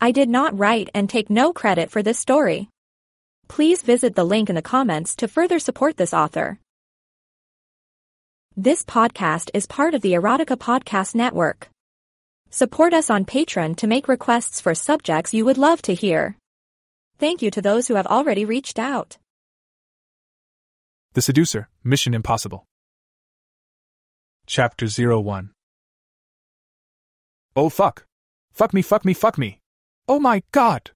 I did not write and take no credit for this story. Please visit the link in the comments to further support this author. This podcast is part of the Erotica Podcast Network. Support us on Patreon to make requests for subjects you would love to hear. Thank you to those who have already reached out. The Seducer, Mission Impossible. Chapter 01 Oh fuck! Fuck me, fuck me, fuck me! Oh my god!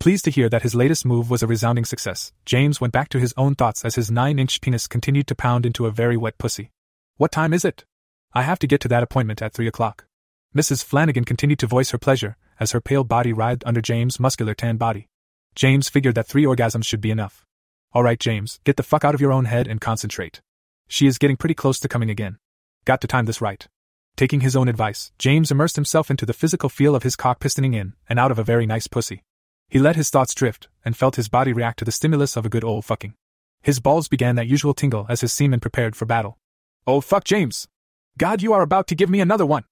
Pleased to hear that his latest move was a resounding success, James went back to his own thoughts as his 9 inch penis continued to pound into a very wet pussy. What time is it? I have to get to that appointment at 3 o'clock. Mrs. Flanagan continued to voice her pleasure as her pale body writhed under James' muscular tan body. James figured that three orgasms should be enough. Alright, James, get the fuck out of your own head and concentrate. She is getting pretty close to coming again. Got to time this right. Taking his own advice, James immersed himself into the physical feel of his cock pistoning in and out of a very nice pussy. He let his thoughts drift and felt his body react to the stimulus of a good old fucking. His balls began that usual tingle as his semen prepared for battle. Oh fuck, James! God, you are about to give me another one!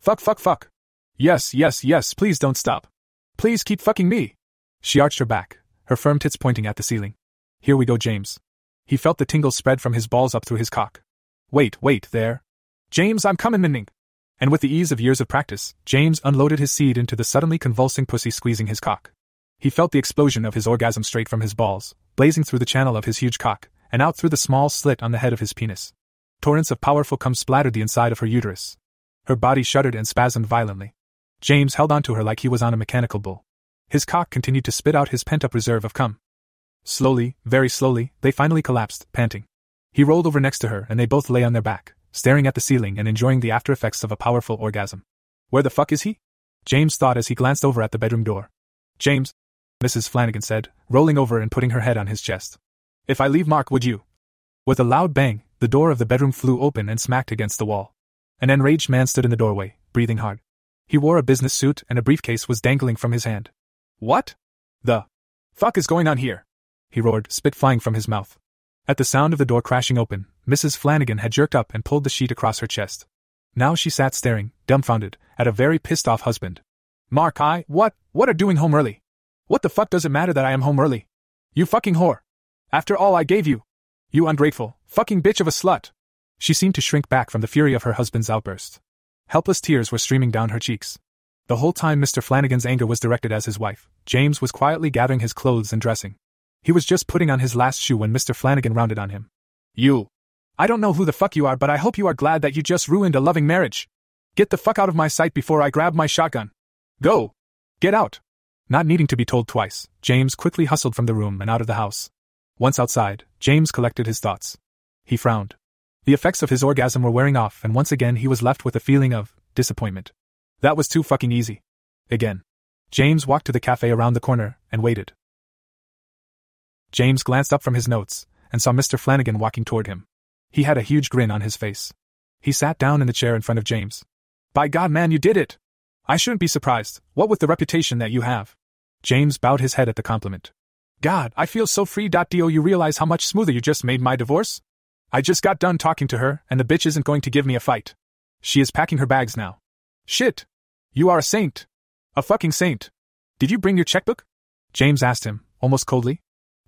Fuck, fuck, fuck! Yes, yes, yes, please don't stop. Please keep fucking me! She arched her back, her firm tits pointing at the ceiling. Here we go, James. He felt the tingle spread from his balls up through his cock. Wait, wait, there. James, I'm coming, Minning. And with the ease of years of practice, James unloaded his seed into the suddenly convulsing pussy squeezing his cock. He felt the explosion of his orgasm straight from his balls, blazing through the channel of his huge cock, and out through the small slit on the head of his penis. Torrents of powerful cum splattered the inside of her uterus. Her body shuddered and spasmed violently. James held onto her like he was on a mechanical bull. His cock continued to spit out his pent up reserve of cum. Slowly, very slowly, they finally collapsed, panting. He rolled over next to her and they both lay on their back, staring at the ceiling and enjoying the after effects of a powerful orgasm. Where the fuck is he? James thought as he glanced over at the bedroom door. James, Mrs. Flanagan said, rolling over and putting her head on his chest. If I leave Mark, would you? With a loud bang, the door of the bedroom flew open and smacked against the wall. An enraged man stood in the doorway, breathing hard. He wore a business suit and a briefcase was dangling from his hand. What? The fuck is going on here? he roared, spit flying from his mouth. At the sound of the door crashing open, Mrs. Flanagan had jerked up and pulled the sheet across her chest. Now she sat staring, dumbfounded, at a very pissed off husband. Mark, I, what, what are doing home early? What the fuck does it matter that I am home early? You fucking whore. After all I gave you. You ungrateful, fucking bitch of a slut. She seemed to shrink back from the fury of her husband's outburst. Helpless tears were streaming down her cheeks. The whole time Mr. Flanagan's anger was directed as his wife, James was quietly gathering his clothes and dressing. He was just putting on his last shoe when Mr. Flanagan rounded on him. You. I don't know who the fuck you are, but I hope you are glad that you just ruined a loving marriage. Get the fuck out of my sight before I grab my shotgun. Go. Get out. Not needing to be told twice, James quickly hustled from the room and out of the house. Once outside, James collected his thoughts. He frowned. The effects of his orgasm were wearing off, and once again he was left with a feeling of disappointment. That was too fucking easy. Again. James walked to the cafe around the corner and waited. James glanced up from his notes and saw Mr. Flanagan walking toward him. He had a huge grin on his face. He sat down in the chair in front of James. By God, man, you did it! I shouldn't be surprised, what with the reputation that you have. James bowed his head at the compliment. God, I feel so free. Do you realize how much smoother you just made my divorce? I just got done talking to her, and the bitch isn't going to give me a fight. She is packing her bags now. Shit! You are a saint! A fucking saint! Did you bring your checkbook? James asked him, almost coldly.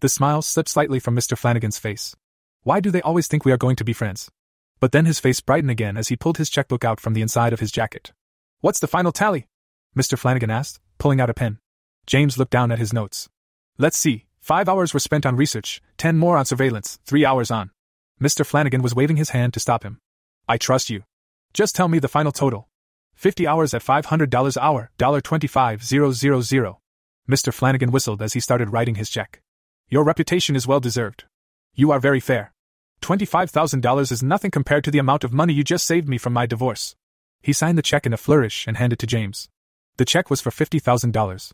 The smile slipped slightly from Mr. Flanagan's face. Why do they always think we are going to be friends? But then his face brightened again as he pulled his checkbook out from the inside of his jacket. What's the final tally? Mr. Flanagan asked, pulling out a pen. James looked down at his notes. Let's see, five hours were spent on research, ten more on surveillance, three hours on. Mr. Flanagan was waving his hand to stop him. I trust you. Just tell me the final total. 50 hours at $500 hour, dollar $25,000. Mr. Flanagan whistled as he started writing his check. Your reputation is well deserved. You are very fair. $25,000 is nothing compared to the amount of money you just saved me from my divorce. He signed the check in a flourish and handed it to James. The check was for $50,000.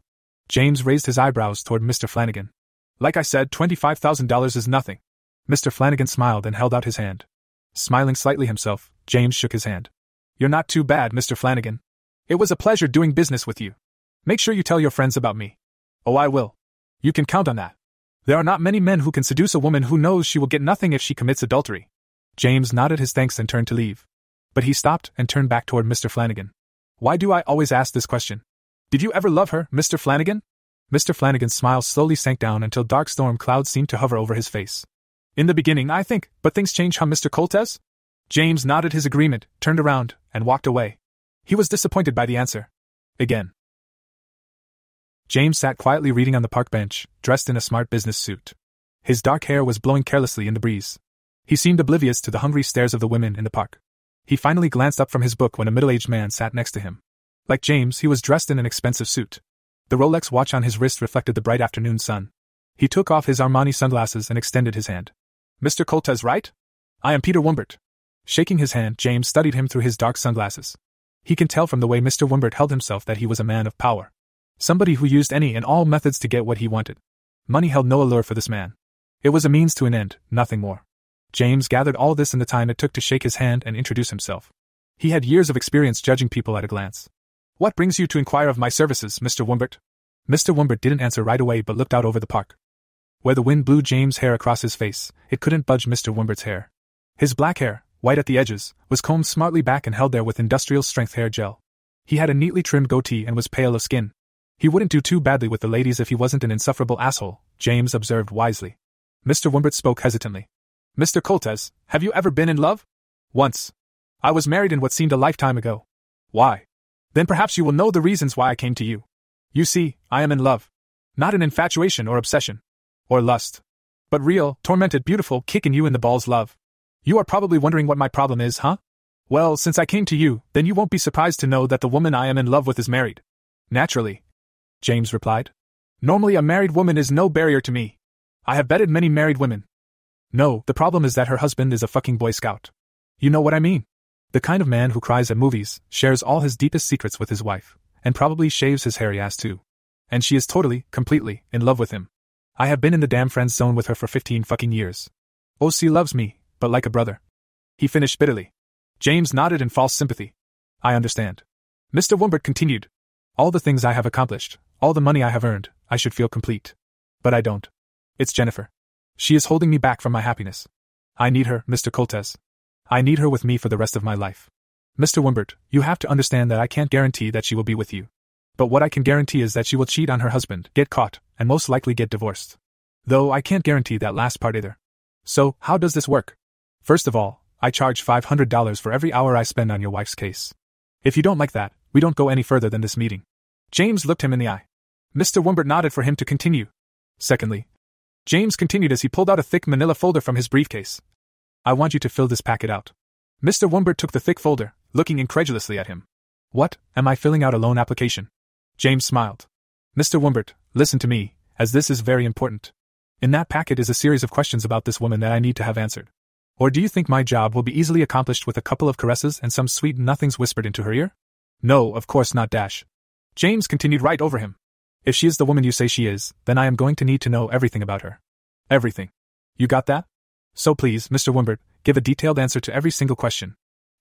James raised his eyebrows toward Mr. Flanagan. Like I said, $25,000 is nothing. Mr. Flanagan smiled and held out his hand. Smiling slightly himself, James shook his hand. You're not too bad, Mr. Flanagan. It was a pleasure doing business with you. Make sure you tell your friends about me. Oh, I will. You can count on that. There are not many men who can seduce a woman who knows she will get nothing if she commits adultery. James nodded his thanks and turned to leave. But he stopped and turned back toward Mr. Flanagan. Why do I always ask this question? Did you ever love her, Mr. Flanagan? Mr. Flanagan's smile slowly sank down until dark storm clouds seemed to hover over his face. In the beginning, I think, but things change, huh, Mr. Coltes? James nodded his agreement, turned around, and walked away. He was disappointed by the answer. Again. James sat quietly reading on the park bench, dressed in a smart business suit. His dark hair was blowing carelessly in the breeze. He seemed oblivious to the hungry stares of the women in the park. He finally glanced up from his book when a middle aged man sat next to him. Like James, he was dressed in an expensive suit. The Rolex watch on his wrist reflected the bright afternoon sun. He took off his Armani sunglasses and extended his hand. Mr. Coltes, right? I am Peter Wimbert. Shaking his hand, James studied him through his dark sunglasses. He can tell from the way Mr. Wimbert held himself that he was a man of power. Somebody who used any and all methods to get what he wanted. Money held no allure for this man. It was a means to an end, nothing more. James gathered all this in the time it took to shake his hand and introduce himself. He had years of experience judging people at a glance. What brings you to inquire of my services, Mr. Wimbert? Mr. Wimbert didn't answer right away but looked out over the park. Where the wind blew James' hair across his face, it couldn't budge Mr. Wimbert's hair. His black hair, white at the edges, was combed smartly back and held there with industrial strength hair gel. He had a neatly trimmed goatee and was pale of skin, he wouldn't do too badly with the ladies if he wasn't an insufferable asshole, James observed wisely. Mr. Wimbert spoke hesitantly. Mr. Coltes, have you ever been in love? Once. I was married in what seemed a lifetime ago. Why? Then perhaps you will know the reasons why I came to you. You see, I am in love. Not an infatuation or obsession. Or lust. But real, tormented, beautiful, kicking you in the balls love. You are probably wondering what my problem is, huh? Well, since I came to you, then you won't be surprised to know that the woman I am in love with is married. Naturally, James replied. Normally, a married woman is no barrier to me. I have betted many married women. No, the problem is that her husband is a fucking Boy Scout. You know what I mean? The kind of man who cries at movies, shares all his deepest secrets with his wife, and probably shaves his hairy ass too. And she is totally, completely, in love with him. I have been in the damn friend zone with her for 15 fucking years. Oh, OC loves me, but like a brother. He finished bitterly. James nodded in false sympathy. I understand. Mr. Wimbert continued. All the things I have accomplished, all the money I have earned, I should feel complete. But I don't. It's Jennifer. She is holding me back from my happiness. I need her, Mr. Coltes. I need her with me for the rest of my life. Mr. Wimbert, you have to understand that I can't guarantee that she will be with you. But what I can guarantee is that she will cheat on her husband, get caught, and most likely get divorced. Though I can't guarantee that last part either. So, how does this work? First of all, I charge $500 for every hour I spend on your wife's case. If you don't like that, we don't go any further than this meeting. James looked him in the eye. Mr. Wimbert nodded for him to continue. Secondly, James continued as he pulled out a thick manila folder from his briefcase. I want you to fill this packet out. Mr. Wimbert took the thick folder, looking incredulously at him. What, am I filling out a loan application? James smiled. Mr. Wimbert, listen to me, as this is very important. In that packet is a series of questions about this woman that I need to have answered. Or do you think my job will be easily accomplished with a couple of caresses and some sweet nothings whispered into her ear? No, of course not, Dash. James continued right over him. If she is the woman you say she is, then I am going to need to know everything about her. Everything. You got that? So please, Mr. Wimbert, give a detailed answer to every single question.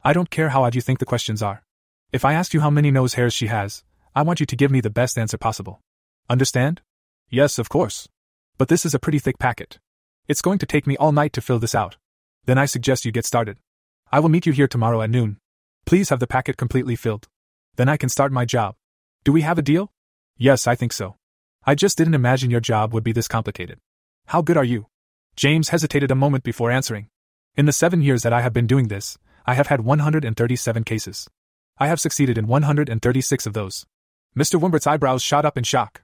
I don't care how odd you think the questions are. If I ask you how many nose hairs she has, I want you to give me the best answer possible. Understand? Yes, of course. But this is a pretty thick packet. It's going to take me all night to fill this out. Then I suggest you get started. I will meet you here tomorrow at noon. Please have the packet completely filled. Then I can start my job. Do we have a deal? Yes, I think so. I just didn't imagine your job would be this complicated. How good are you? James hesitated a moment before answering. In the seven years that I have been doing this, I have had 137 cases. I have succeeded in 136 of those. Mr. Wimbert's eyebrows shot up in shock.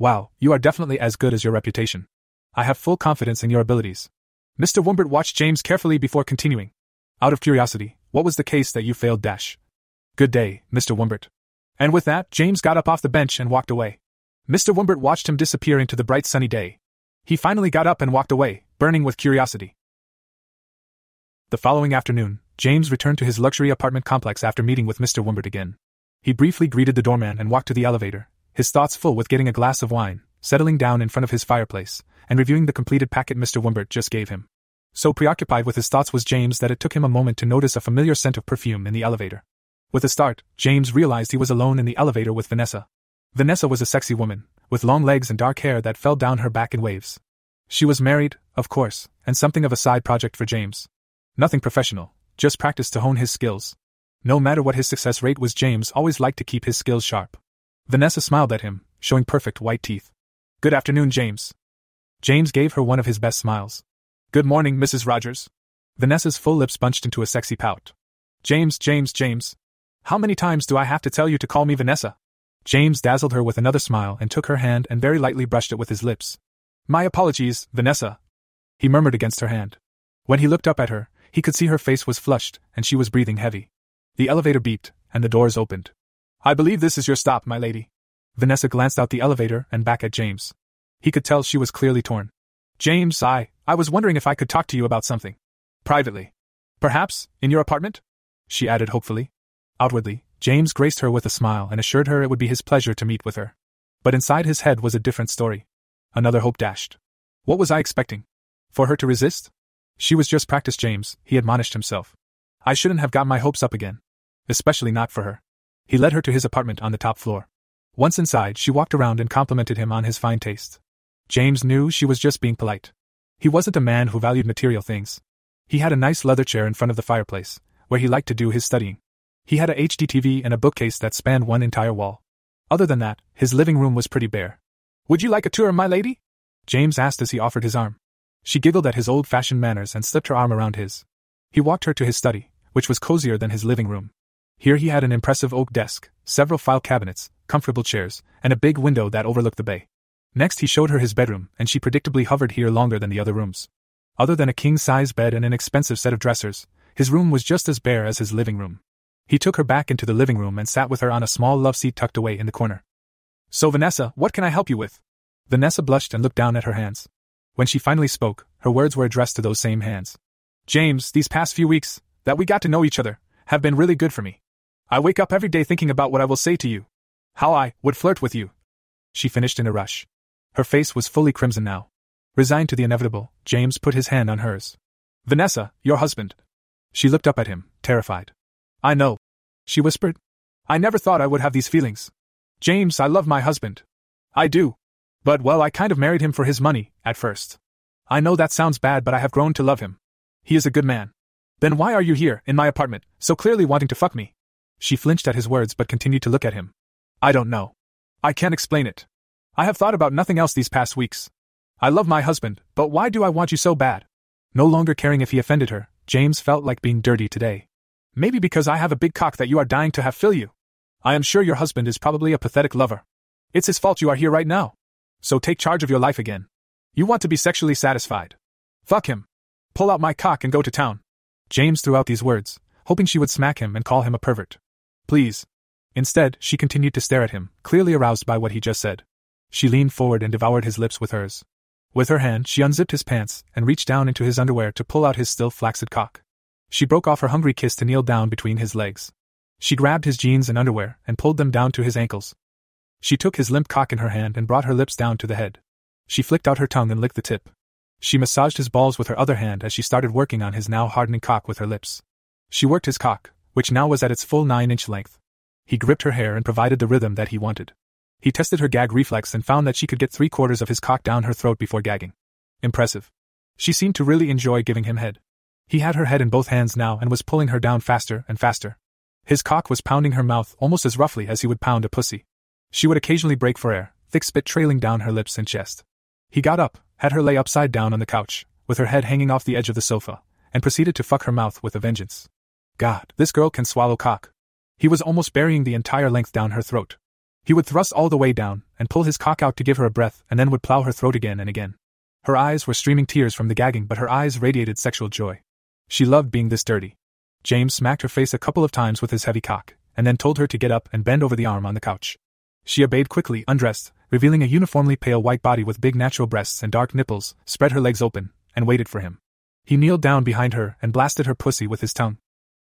Wow, you are definitely as good as your reputation. I have full confidence in your abilities. Mr. Wimbert watched James carefully before continuing. Out of curiosity, what was the case that you failed Dash? Good day, Mr. Wimbert. And with that, James got up off the bench and walked away. Mr. Wimbert watched him disappear into the bright sunny day. He finally got up and walked away, burning with curiosity. The following afternoon, James returned to his luxury apartment complex after meeting with Mr. Wimbert again. He briefly greeted the doorman and walked to the elevator, his thoughts full with getting a glass of wine, settling down in front of his fireplace, and reviewing the completed packet Mr. Wimbert just gave him. So preoccupied with his thoughts was James that it took him a moment to notice a familiar scent of perfume in the elevator. With a start, James realized he was alone in the elevator with Vanessa. Vanessa was a sexy woman, with long legs and dark hair that fell down her back in waves. She was married, of course, and something of a side project for James. Nothing professional, just practice to hone his skills. No matter what his success rate was, James always liked to keep his skills sharp. Vanessa smiled at him, showing perfect white teeth. Good afternoon, James. James gave her one of his best smiles. Good morning, Mrs. Rogers. Vanessa's full lips bunched into a sexy pout. James, James, James. How many times do I have to tell you to call me Vanessa? James dazzled her with another smile and took her hand and very lightly brushed it with his lips. My apologies, Vanessa. He murmured against her hand. When he looked up at her, he could see her face was flushed and she was breathing heavy. The elevator beeped, and the doors opened. I believe this is your stop, my lady. Vanessa glanced out the elevator and back at James. He could tell she was clearly torn. James, I, I was wondering if I could talk to you about something. Privately. Perhaps, in your apartment? She added hopefully. Outwardly, James graced her with a smile and assured her it would be his pleasure to meet with her. But inside his head was a different story. Another hope dashed. What was I expecting? For her to resist? She was just practice, James, he admonished himself. I shouldn't have got my hopes up again. Especially not for her. He led her to his apartment on the top floor. Once inside, she walked around and complimented him on his fine taste. James knew she was just being polite. He wasn't a man who valued material things. He had a nice leather chair in front of the fireplace, where he liked to do his studying. He had a HD TV and a bookcase that spanned one entire wall. Other than that, his living room was pretty bare. Would you like a tour, my lady? James asked as he offered his arm. She giggled at his old fashioned manners and slipped her arm around his. He walked her to his study, which was cozier than his living room. Here he had an impressive oak desk, several file cabinets, comfortable chairs, and a big window that overlooked the bay. Next, he showed her his bedroom, and she predictably hovered here longer than the other rooms. Other than a king size bed and an expensive set of dressers, his room was just as bare as his living room. He took her back into the living room and sat with her on a small love seat tucked away in the corner. So, Vanessa, what can I help you with? Vanessa blushed and looked down at her hands. When she finally spoke, her words were addressed to those same hands. James, these past few weeks, that we got to know each other, have been really good for me. I wake up every day thinking about what I will say to you. How I would flirt with you. She finished in a rush. Her face was fully crimson now. Resigned to the inevitable, James put his hand on hers. Vanessa, your husband. She looked up at him, terrified. I know. She whispered. I never thought I would have these feelings. James, I love my husband. I do. But well, I kind of married him for his money, at first. I know that sounds bad, but I have grown to love him. He is a good man. Then why are you here, in my apartment, so clearly wanting to fuck me? She flinched at his words but continued to look at him. I don't know. I can't explain it. I have thought about nothing else these past weeks. I love my husband, but why do I want you so bad? No longer caring if he offended her, James felt like being dirty today. Maybe because I have a big cock that you are dying to have fill you. I am sure your husband is probably a pathetic lover. It's his fault you are here right now. So take charge of your life again. You want to be sexually satisfied. Fuck him. Pull out my cock and go to town. James threw out these words, hoping she would smack him and call him a pervert. Please. Instead, she continued to stare at him, clearly aroused by what he just said. She leaned forward and devoured his lips with hers. With her hand, she unzipped his pants and reached down into his underwear to pull out his still flaccid cock. She broke off her hungry kiss to kneel down between his legs. She grabbed his jeans and underwear and pulled them down to his ankles. She took his limp cock in her hand and brought her lips down to the head. She flicked out her tongue and licked the tip. She massaged his balls with her other hand as she started working on his now hardening cock with her lips. She worked his cock, which now was at its full nine inch length. He gripped her hair and provided the rhythm that he wanted. He tested her gag reflex and found that she could get three quarters of his cock down her throat before gagging. Impressive. She seemed to really enjoy giving him head. He had her head in both hands now and was pulling her down faster and faster. His cock was pounding her mouth almost as roughly as he would pound a pussy. She would occasionally break for air, thick spit trailing down her lips and chest. He got up, had her lay upside down on the couch, with her head hanging off the edge of the sofa, and proceeded to fuck her mouth with a vengeance. God, this girl can swallow cock. He was almost burying the entire length down her throat. He would thrust all the way down, and pull his cock out to give her a breath, and then would plow her throat again and again. Her eyes were streaming tears from the gagging, but her eyes radiated sexual joy. She loved being this dirty. James smacked her face a couple of times with his heavy cock, and then told her to get up and bend over the arm on the couch. She obeyed quickly, undressed, revealing a uniformly pale white body with big natural breasts and dark nipples, spread her legs open, and waited for him. He kneeled down behind her and blasted her pussy with his tongue.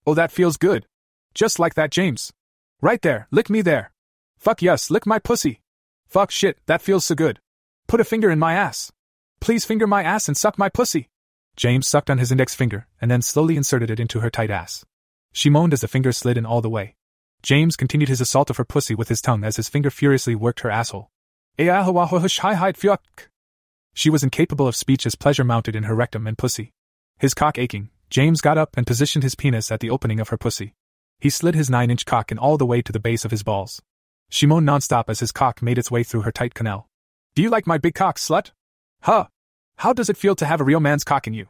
Oh, that feels good. Just like that, James. Right there, lick me there. Fuck yes, lick my pussy. Fuck shit, that feels so good. Put a finger in my ass. Please finger my ass and suck my pussy. James sucked on his index finger and then slowly inserted it into her tight ass. She moaned as the finger slid in all the way. James continued his assault of her pussy with his tongue as his finger furiously worked her asshole. Eh, ah, she was incapable of speech as pleasure mounted in her rectum and pussy. His cock aching, James got up and positioned his penis at the opening of her pussy. He slid his nine inch cock in all the way to the base of his balls. She moaned nonstop as his cock made its way through her tight canal. Do you like my big cock, slut? Huh. How does it feel to have a real man's cock in you?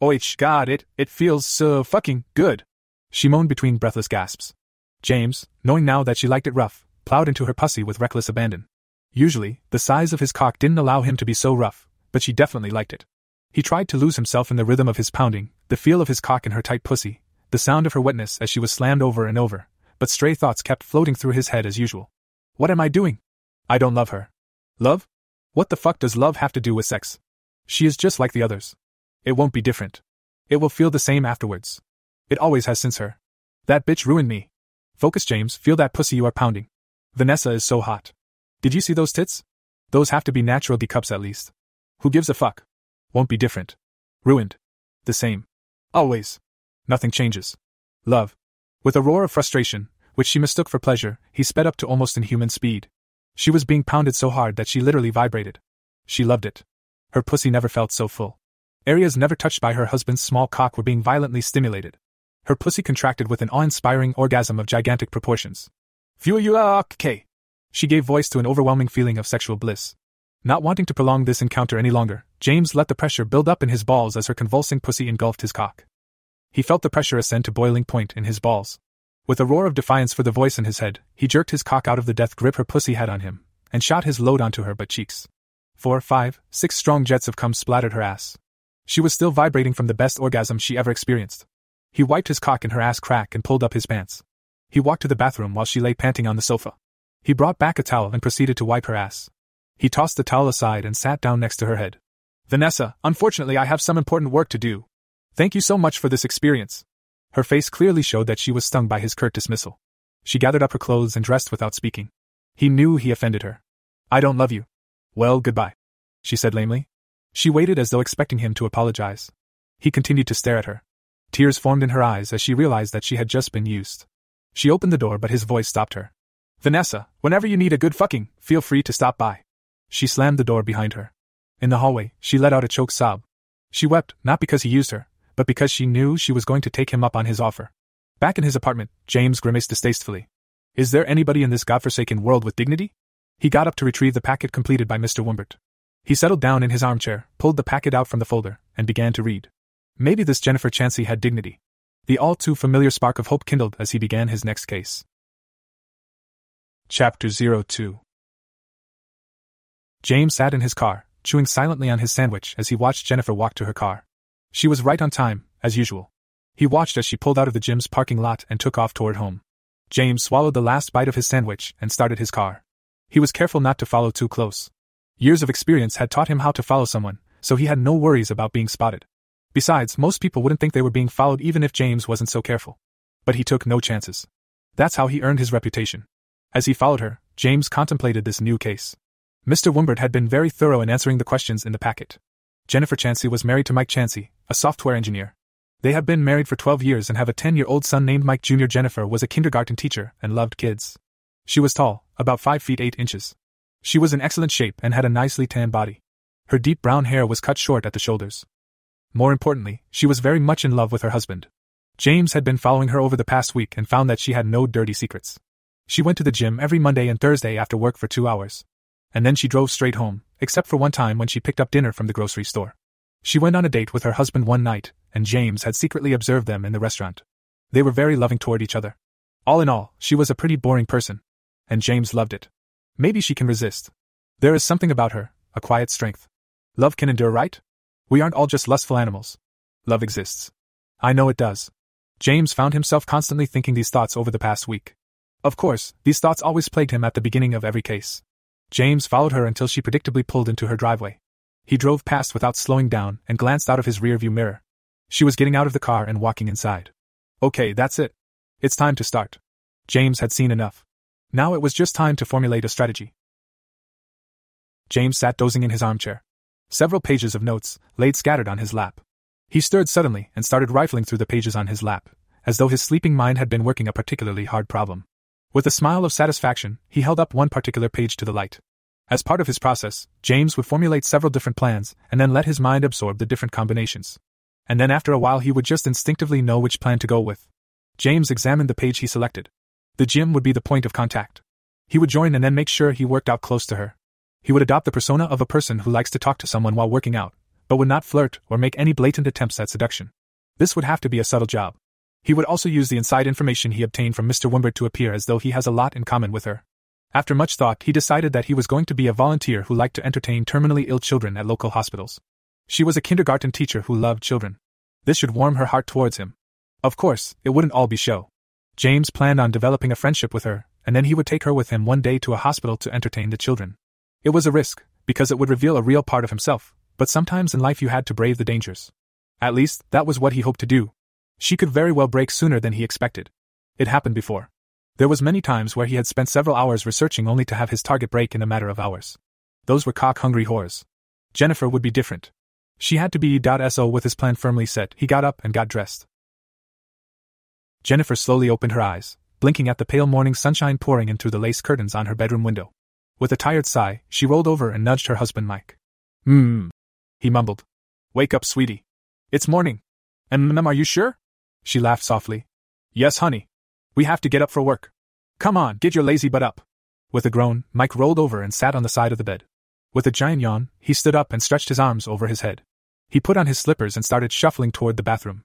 Oh, Oich, God, it, it feels so fucking good. She moaned between breathless gasps. James, knowing now that she liked it rough, plowed into her pussy with reckless abandon. Usually, the size of his cock didn't allow him to be so rough, but she definitely liked it. He tried to lose himself in the rhythm of his pounding, the feel of his cock in her tight pussy, the sound of her wetness as she was slammed over and over, but stray thoughts kept floating through his head as usual. What am I doing? I don't love her. Love? What the fuck does love have to do with sex? She is just like the others. It won't be different. It will feel the same afterwards. It always has since her. That bitch ruined me. Focus, James, feel that pussy you are pounding. Vanessa is so hot. Did you see those tits? Those have to be natural D cups at least. Who gives a fuck? Won't be different. Ruined. The same. Always. Nothing changes. Love. With a roar of frustration, which she mistook for pleasure, he sped up to almost inhuman speed. She was being pounded so hard that she literally vibrated. She loved it. Her pussy never felt so full. Areas never touched by her husband's small cock were being violently stimulated. Her pussy contracted with an awe-inspiring orgasm of gigantic proportions. K. She gave voice to an overwhelming feeling of sexual bliss. Not wanting to prolong this encounter any longer, James let the pressure build up in his balls as her convulsing pussy engulfed his cock. He felt the pressure ascend to boiling point in his balls. With a roar of defiance for the voice in his head, he jerked his cock out of the death grip her pussy had on him, and shot his load onto her butt cheeks. Four, five, six strong jets of cum splattered her ass. She was still vibrating from the best orgasm she ever experienced. He wiped his cock in her ass crack and pulled up his pants. He walked to the bathroom while she lay panting on the sofa. He brought back a towel and proceeded to wipe her ass. He tossed the towel aside and sat down next to her head. Vanessa, unfortunately, I have some important work to do. Thank you so much for this experience. Her face clearly showed that she was stung by his curt dismissal. She gathered up her clothes and dressed without speaking. He knew he offended her. I don't love you. Well, goodbye. She said lamely. She waited as though expecting him to apologize. He continued to stare at her. Tears formed in her eyes as she realized that she had just been used. She opened the door, but his voice stopped her. Vanessa, whenever you need a good fucking, feel free to stop by. She slammed the door behind her. In the hallway, she let out a choked sob. She wept, not because he used her, but because she knew she was going to take him up on his offer. Back in his apartment, James grimaced distastefully. Is there anybody in this godforsaken world with dignity? He got up to retrieve the packet completed by Mr. Wimbert. He settled down in his armchair, pulled the packet out from the folder, and began to read. Maybe this Jennifer Chansey had dignity. The all too familiar spark of hope kindled as he began his next case. Chapter 02 James sat in his car, chewing silently on his sandwich as he watched Jennifer walk to her car. She was right on time, as usual. He watched as she pulled out of the gym's parking lot and took off toward home. James swallowed the last bite of his sandwich and started his car. He was careful not to follow too close. Years of experience had taught him how to follow someone, so he had no worries about being spotted. Besides, most people wouldn't think they were being followed even if James wasn't so careful. But he took no chances. That's how he earned his reputation. As he followed her, James contemplated this new case. Mr. Wimbert had been very thorough in answering the questions in the packet. Jennifer Chansey was married to Mike Chansey, a software engineer. They have been married for 12 years and have a 10 year old son named Mike Jr. Jennifer was a kindergarten teacher and loved kids. She was tall, about 5 feet 8 inches. She was in excellent shape and had a nicely tanned body. Her deep brown hair was cut short at the shoulders. More importantly, she was very much in love with her husband. James had been following her over the past week and found that she had no dirty secrets. She went to the gym every Monday and Thursday after work for two hours. And then she drove straight home, except for one time when she picked up dinner from the grocery store. She went on a date with her husband one night, and James had secretly observed them in the restaurant. They were very loving toward each other. All in all, she was a pretty boring person. And James loved it. Maybe she can resist. There is something about her, a quiet strength. Love can endure, right? We aren't all just lustful animals. Love exists. I know it does. James found himself constantly thinking these thoughts over the past week. Of course, these thoughts always plagued him at the beginning of every case. James followed her until she predictably pulled into her driveway. He drove past without slowing down and glanced out of his rearview mirror. She was getting out of the car and walking inside. Okay, that's it. It's time to start. James had seen enough. Now it was just time to formulate a strategy. James sat dozing in his armchair. Several pages of notes laid scattered on his lap. He stirred suddenly and started rifling through the pages on his lap, as though his sleeping mind had been working a particularly hard problem. With a smile of satisfaction, he held up one particular page to the light. As part of his process, James would formulate several different plans and then let his mind absorb the different combinations. And then after a while, he would just instinctively know which plan to go with. James examined the page he selected. The gym would be the point of contact. He would join and then make sure he worked out close to her. He would adopt the persona of a person who likes to talk to someone while working out, but would not flirt or make any blatant attempts at seduction. This would have to be a subtle job. He would also use the inside information he obtained from Mr. Wimbert to appear as though he has a lot in common with her. After much thought, he decided that he was going to be a volunteer who liked to entertain terminally ill children at local hospitals. She was a kindergarten teacher who loved children. This should warm her heart towards him. Of course, it wouldn't all be show. James planned on developing a friendship with her, and then he would take her with him one day to a hospital to entertain the children. It was a risk, because it would reveal a real part of himself, but sometimes in life you had to brave the dangers. At least, that was what he hoped to do, she could very well break sooner than he expected. It happened before. There was many times where he had spent several hours researching only to have his target break in a matter of hours. Those were cock-hungry whores. Jennifer would be different. She had to be so with his plan firmly set. He got up and got dressed. Jennifer slowly opened her eyes, blinking at the pale morning sunshine pouring in through the lace curtains on her bedroom window. With a tired sigh, she rolled over and nudged her husband Mike. Hmm. He mumbled. Wake up, sweetie. It's morning. And ma'am, are you sure? She laughed softly. Yes, honey. We have to get up for work. Come on, get your lazy butt up. With a groan, Mike rolled over and sat on the side of the bed. With a giant yawn, he stood up and stretched his arms over his head. He put on his slippers and started shuffling toward the bathroom.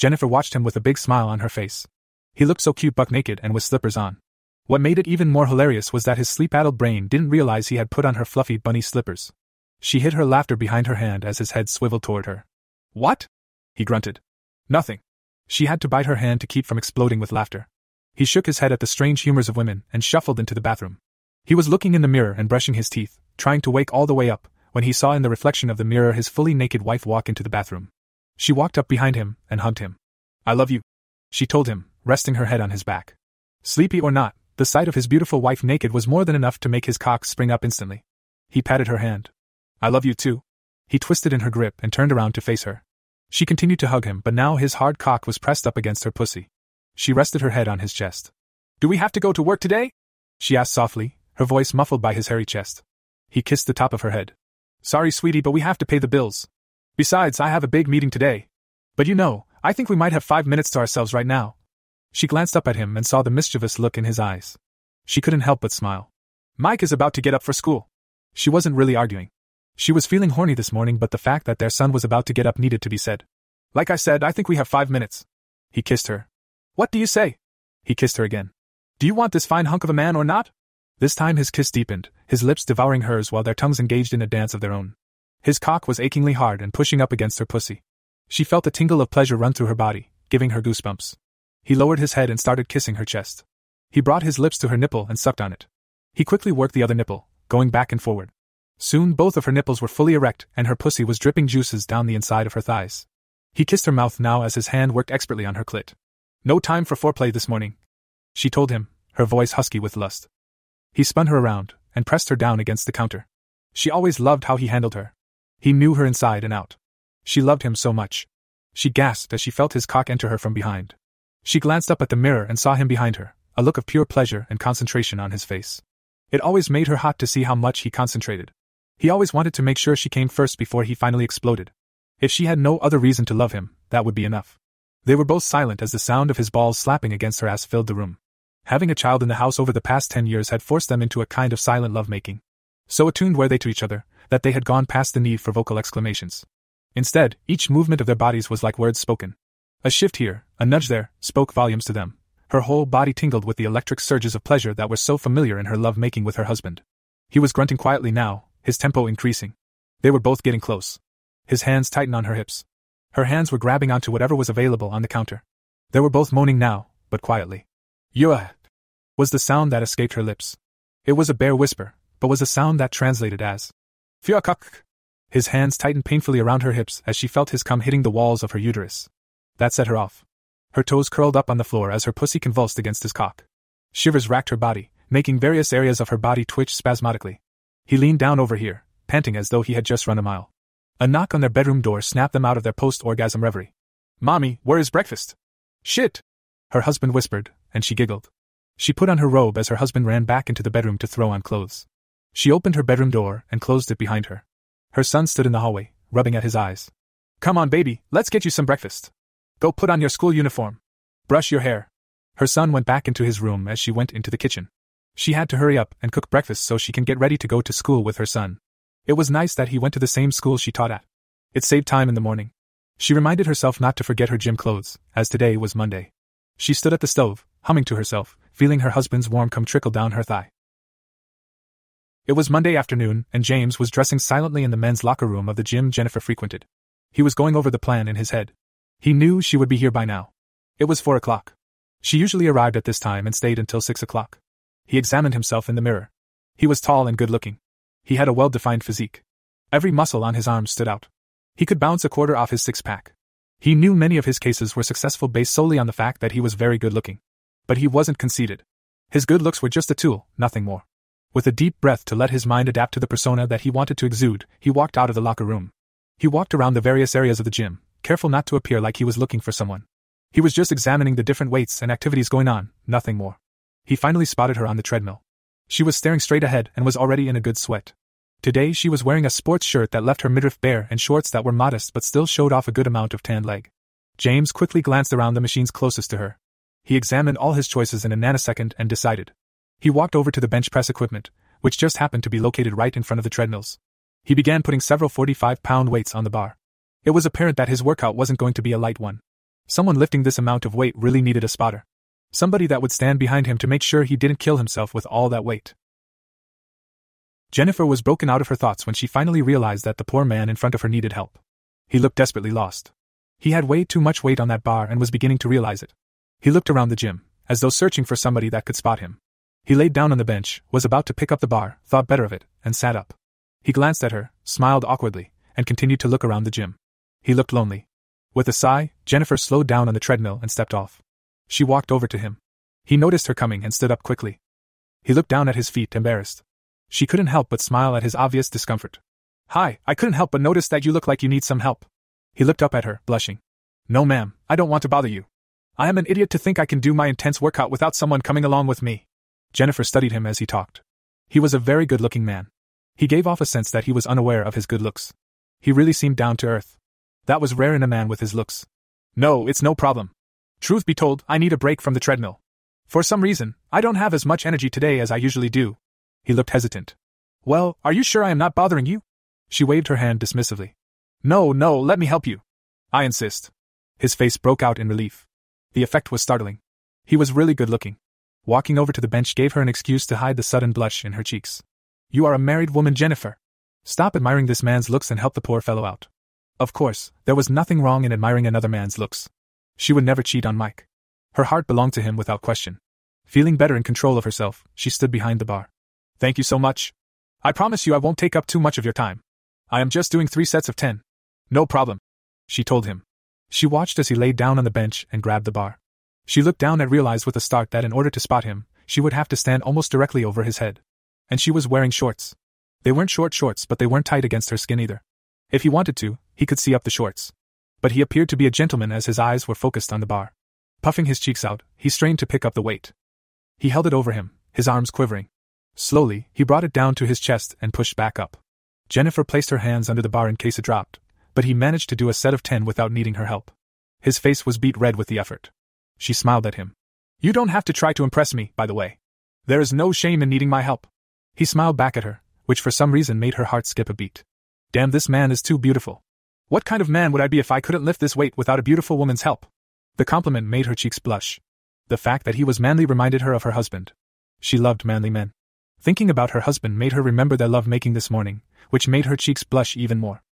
Jennifer watched him with a big smile on her face. He looked so cute buck naked and with slippers on. What made it even more hilarious was that his sleep addled brain didn't realize he had put on her fluffy bunny slippers. She hid her laughter behind her hand as his head swiveled toward her. What? He grunted. Nothing. She had to bite her hand to keep from exploding with laughter. He shook his head at the strange humors of women and shuffled into the bathroom. He was looking in the mirror and brushing his teeth, trying to wake all the way up, when he saw in the reflection of the mirror his fully naked wife walk into the bathroom. She walked up behind him and hugged him. I love you, she told him, resting her head on his back. Sleepy or not, the sight of his beautiful wife naked was more than enough to make his cock spring up instantly. He patted her hand. I love you too. He twisted in her grip and turned around to face her. She continued to hug him, but now his hard cock was pressed up against her pussy. She rested her head on his chest. Do we have to go to work today? She asked softly, her voice muffled by his hairy chest. He kissed the top of her head. Sorry, sweetie, but we have to pay the bills. Besides, I have a big meeting today. But you know, I think we might have five minutes to ourselves right now. She glanced up at him and saw the mischievous look in his eyes. She couldn't help but smile. Mike is about to get up for school. She wasn't really arguing. She was feeling horny this morning, but the fact that their son was about to get up needed to be said. Like I said, I think we have five minutes. He kissed her. What do you say? He kissed her again. Do you want this fine hunk of a man or not? This time his kiss deepened, his lips devouring hers while their tongues engaged in a dance of their own. His cock was achingly hard and pushing up against her pussy. She felt a tingle of pleasure run through her body, giving her goosebumps. He lowered his head and started kissing her chest. He brought his lips to her nipple and sucked on it. He quickly worked the other nipple, going back and forward. Soon both of her nipples were fully erect and her pussy was dripping juices down the inside of her thighs. He kissed her mouth now as his hand worked expertly on her clit. No time for foreplay this morning. She told him, her voice husky with lust. He spun her around and pressed her down against the counter. She always loved how he handled her. He knew her inside and out. She loved him so much. She gasped as she felt his cock enter her from behind. She glanced up at the mirror and saw him behind her, a look of pure pleasure and concentration on his face. It always made her hot to see how much he concentrated. He always wanted to make sure she came first before he finally exploded. If she had no other reason to love him, that would be enough. They were both silent as the sound of his balls slapping against her ass filled the room. Having a child in the house over the past ten years had forced them into a kind of silent lovemaking. So attuned were they to each other, that they had gone past the need for vocal exclamations. Instead, each movement of their bodies was like words spoken. A shift here, a nudge there, spoke volumes to them. Her whole body tingled with the electric surges of pleasure that were so familiar in her love making with her husband. He was grunting quietly now, his tempo increasing. They were both getting close. His hands tightened on her hips. Her hands were grabbing onto whatever was available on the counter. They were both moaning now, but quietly. Yuah! was the sound that escaped her lips. It was a bare whisper, but was a sound that translated as His hands tightened painfully around her hips as she felt his cum hitting the walls of her uterus. That set her off. Her toes curled up on the floor as her pussy convulsed against his cock. Shivers racked her body, making various areas of her body twitch spasmodically. He leaned down over here, panting as though he had just run a mile. A knock on their bedroom door snapped them out of their post orgasm reverie. Mommy, where is breakfast? Shit! Her husband whispered, and she giggled. She put on her robe as her husband ran back into the bedroom to throw on clothes. She opened her bedroom door and closed it behind her. Her son stood in the hallway, rubbing at his eyes. Come on, baby, let's get you some breakfast. Go put on your school uniform. Brush your hair. Her son went back into his room as she went into the kitchen. She had to hurry up and cook breakfast so she can get ready to go to school with her son. It was nice that he went to the same school she taught at. It saved time in the morning. She reminded herself not to forget her gym clothes, as today was Monday. She stood at the stove, humming to herself, feeling her husband's warm cum trickle down her thigh. It was Monday afternoon, and James was dressing silently in the men's locker room of the gym Jennifer frequented. He was going over the plan in his head. He knew she would be here by now. It was four o'clock. She usually arrived at this time and stayed until six o'clock. He examined himself in the mirror. He was tall and good looking. He had a well defined physique. Every muscle on his arms stood out. He could bounce a quarter off his six pack. He knew many of his cases were successful based solely on the fact that he was very good looking. But he wasn't conceited. His good looks were just a tool, nothing more. With a deep breath to let his mind adapt to the persona that he wanted to exude, he walked out of the locker room. He walked around the various areas of the gym, careful not to appear like he was looking for someone. He was just examining the different weights and activities going on, nothing more. He finally spotted her on the treadmill. She was staring straight ahead and was already in a good sweat. Today she was wearing a sports shirt that left her midriff bare and shorts that were modest but still showed off a good amount of tanned leg. James quickly glanced around the machines closest to her. He examined all his choices in a nanosecond and decided. He walked over to the bench press equipment, which just happened to be located right in front of the treadmills. He began putting several 45 pound weights on the bar. It was apparent that his workout wasn't going to be a light one. Someone lifting this amount of weight really needed a spotter. Somebody that would stand behind him to make sure he didn't kill himself with all that weight. Jennifer was broken out of her thoughts when she finally realized that the poor man in front of her needed help. He looked desperately lost. He had way too much weight on that bar and was beginning to realize it. He looked around the gym, as though searching for somebody that could spot him. He laid down on the bench, was about to pick up the bar, thought better of it, and sat up. He glanced at her, smiled awkwardly, and continued to look around the gym. He looked lonely. With a sigh, Jennifer slowed down on the treadmill and stepped off. She walked over to him. He noticed her coming and stood up quickly. He looked down at his feet, embarrassed. She couldn't help but smile at his obvious discomfort. Hi, I couldn't help but notice that you look like you need some help. He looked up at her, blushing. No, ma'am, I don't want to bother you. I am an idiot to think I can do my intense workout without someone coming along with me. Jennifer studied him as he talked. He was a very good looking man. He gave off a sense that he was unaware of his good looks. He really seemed down to earth. That was rare in a man with his looks. No, it's no problem. Truth be told, I need a break from the treadmill. For some reason, I don't have as much energy today as I usually do. He looked hesitant. Well, are you sure I am not bothering you? She waved her hand dismissively. No, no, let me help you. I insist. His face broke out in relief. The effect was startling. He was really good looking. Walking over to the bench gave her an excuse to hide the sudden blush in her cheeks. You are a married woman, Jennifer. Stop admiring this man's looks and help the poor fellow out. Of course, there was nothing wrong in admiring another man's looks. She would never cheat on Mike. Her heart belonged to him without question. Feeling better in control of herself, she stood behind the bar. Thank you so much. I promise you I won't take up too much of your time. I am just doing three sets of ten. No problem. She told him. She watched as he lay down on the bench and grabbed the bar. She looked down and realized with a start that in order to spot him, she would have to stand almost directly over his head. And she was wearing shorts. They weren't short shorts, but they weren't tight against her skin either. If he wanted to, he could see up the shorts. But he appeared to be a gentleman as his eyes were focused on the bar. Puffing his cheeks out, he strained to pick up the weight. He held it over him, his arms quivering. Slowly, he brought it down to his chest and pushed back up. Jennifer placed her hands under the bar in case it dropped, but he managed to do a set of ten without needing her help. His face was beat red with the effort. She smiled at him. You don't have to try to impress me, by the way. There is no shame in needing my help. He smiled back at her, which for some reason made her heart skip a beat. Damn, this man is too beautiful. What kind of man would I be if I couldn't lift this weight without a beautiful woman's help? The compliment made her cheeks blush. The fact that he was manly reminded her of her husband. She loved manly men. Thinking about her husband made her remember their love making this morning, which made her cheeks blush even more.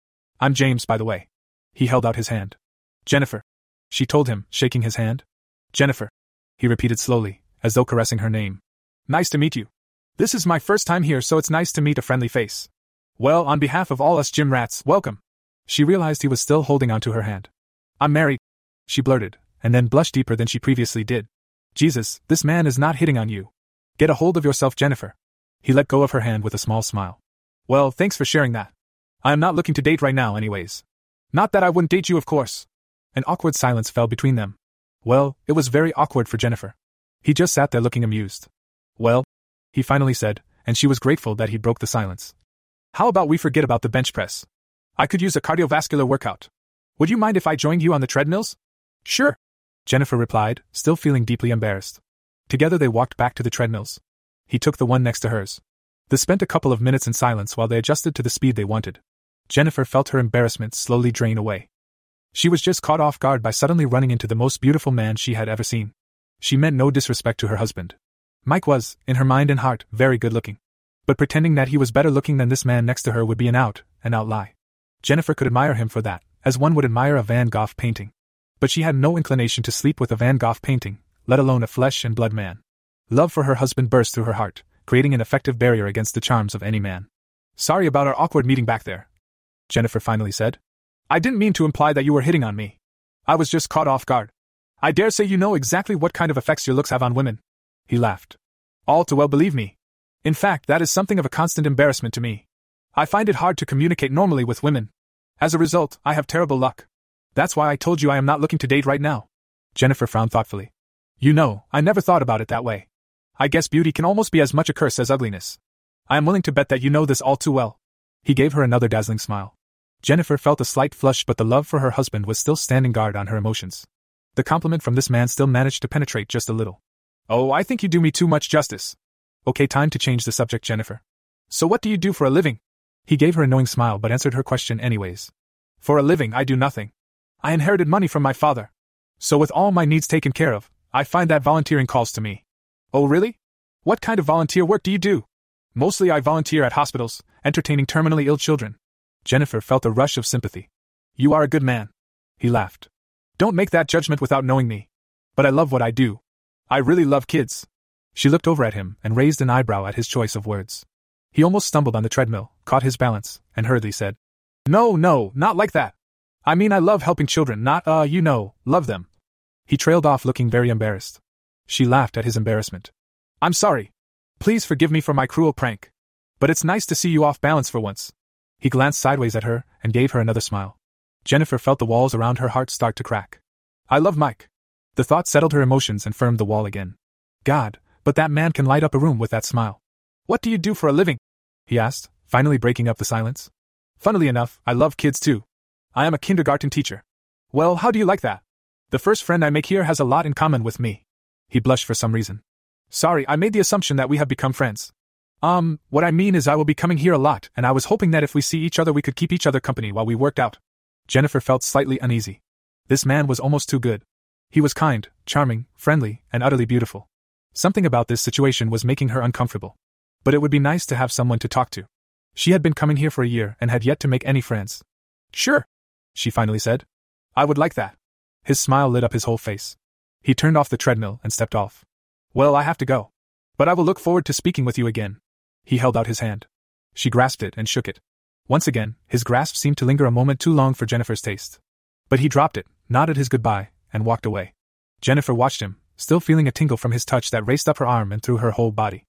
I'm James, by the way. He held out his hand. Jennifer. She told him, shaking his hand. Jennifer. He repeated slowly, as though caressing her name. Nice to meet you. This is my first time here, so it's nice to meet a friendly face. Well, on behalf of all us gym rats, welcome. She realized he was still holding onto her hand. I'm married, she blurted, and then blushed deeper than she previously did. Jesus, this man is not hitting on you. Get a hold of yourself, Jennifer. He let go of her hand with a small smile. Well, thanks for sharing that. I am not looking to date right now, anyways. Not that I wouldn't date you, of course. An awkward silence fell between them. Well, it was very awkward for Jennifer. He just sat there looking amused. Well, he finally said, and she was grateful that he broke the silence. How about we forget about the bench press? I could use a cardiovascular workout. Would you mind if I joined you on the treadmills? Sure, Jennifer replied, still feeling deeply embarrassed. Together they walked back to the treadmills. He took the one next to hers. They spent a couple of minutes in silence while they adjusted to the speed they wanted. Jennifer felt her embarrassment slowly drain away. She was just caught off guard by suddenly running into the most beautiful man she had ever seen. She meant no disrespect to her husband. Mike was, in her mind and heart, very good looking. But pretending that he was better looking than this man next to her would be an out, an out lie. Jennifer could admire him for that, as one would admire a Van Gogh painting. But she had no inclination to sleep with a Van Gogh painting, let alone a flesh and blood man. Love for her husband burst through her heart, creating an effective barrier against the charms of any man. Sorry about our awkward meeting back there, Jennifer finally said. I didn't mean to imply that you were hitting on me. I was just caught off guard. I dare say you know exactly what kind of effects your looks have on women. He laughed. All too well believe me. In fact, that is something of a constant embarrassment to me. I find it hard to communicate normally with women. As a result, I have terrible luck. That's why I told you I am not looking to date right now. Jennifer frowned thoughtfully. You know, I never thought about it that way. I guess beauty can almost be as much a curse as ugliness. I am willing to bet that you know this all too well. He gave her another dazzling smile. Jennifer felt a slight flush, but the love for her husband was still standing guard on her emotions. The compliment from this man still managed to penetrate just a little. Oh, I think you do me too much justice. Okay, time to change the subject, Jennifer. So, what do you do for a living? He gave her a knowing smile but answered her question anyways. For a living, I do nothing. I inherited money from my father. So, with all my needs taken care of, I find that volunteering calls to me. Oh, really? What kind of volunteer work do you do? Mostly I volunteer at hospitals, entertaining terminally ill children. Jennifer felt a rush of sympathy. You are a good man. He laughed. Don't make that judgment without knowing me. But I love what I do. I really love kids. She looked over at him and raised an eyebrow at his choice of words. He almost stumbled on the treadmill, caught his balance, and hurriedly said, No, no, not like that. I mean, I love helping children, not, uh, you know, love them. He trailed off looking very embarrassed. She laughed at his embarrassment. I'm sorry. Please forgive me for my cruel prank. But it's nice to see you off balance for once. He glanced sideways at her and gave her another smile. Jennifer felt the walls around her heart start to crack. I love Mike. The thought settled her emotions and firmed the wall again. God, but that man can light up a room with that smile. What do you do for a living? he asked, finally breaking up the silence. Funnily enough, I love kids too. I am a kindergarten teacher. Well, how do you like that? The first friend I make here has a lot in common with me. He blushed for some reason. Sorry, I made the assumption that we have become friends. Um, what I mean is I will be coming here a lot, and I was hoping that if we see each other we could keep each other company while we worked out. Jennifer felt slightly uneasy. This man was almost too good. He was kind, charming, friendly, and utterly beautiful. Something about this situation was making her uncomfortable. But it would be nice to have someone to talk to. She had been coming here for a year and had yet to make any friends. Sure, she finally said. I would like that. His smile lit up his whole face. He turned off the treadmill and stepped off. Well, I have to go. But I will look forward to speaking with you again. He held out his hand. She grasped it and shook it. Once again, his grasp seemed to linger a moment too long for Jennifer's taste. But he dropped it, nodded his goodbye, and walked away. Jennifer watched him, still feeling a tingle from his touch that raced up her arm and through her whole body.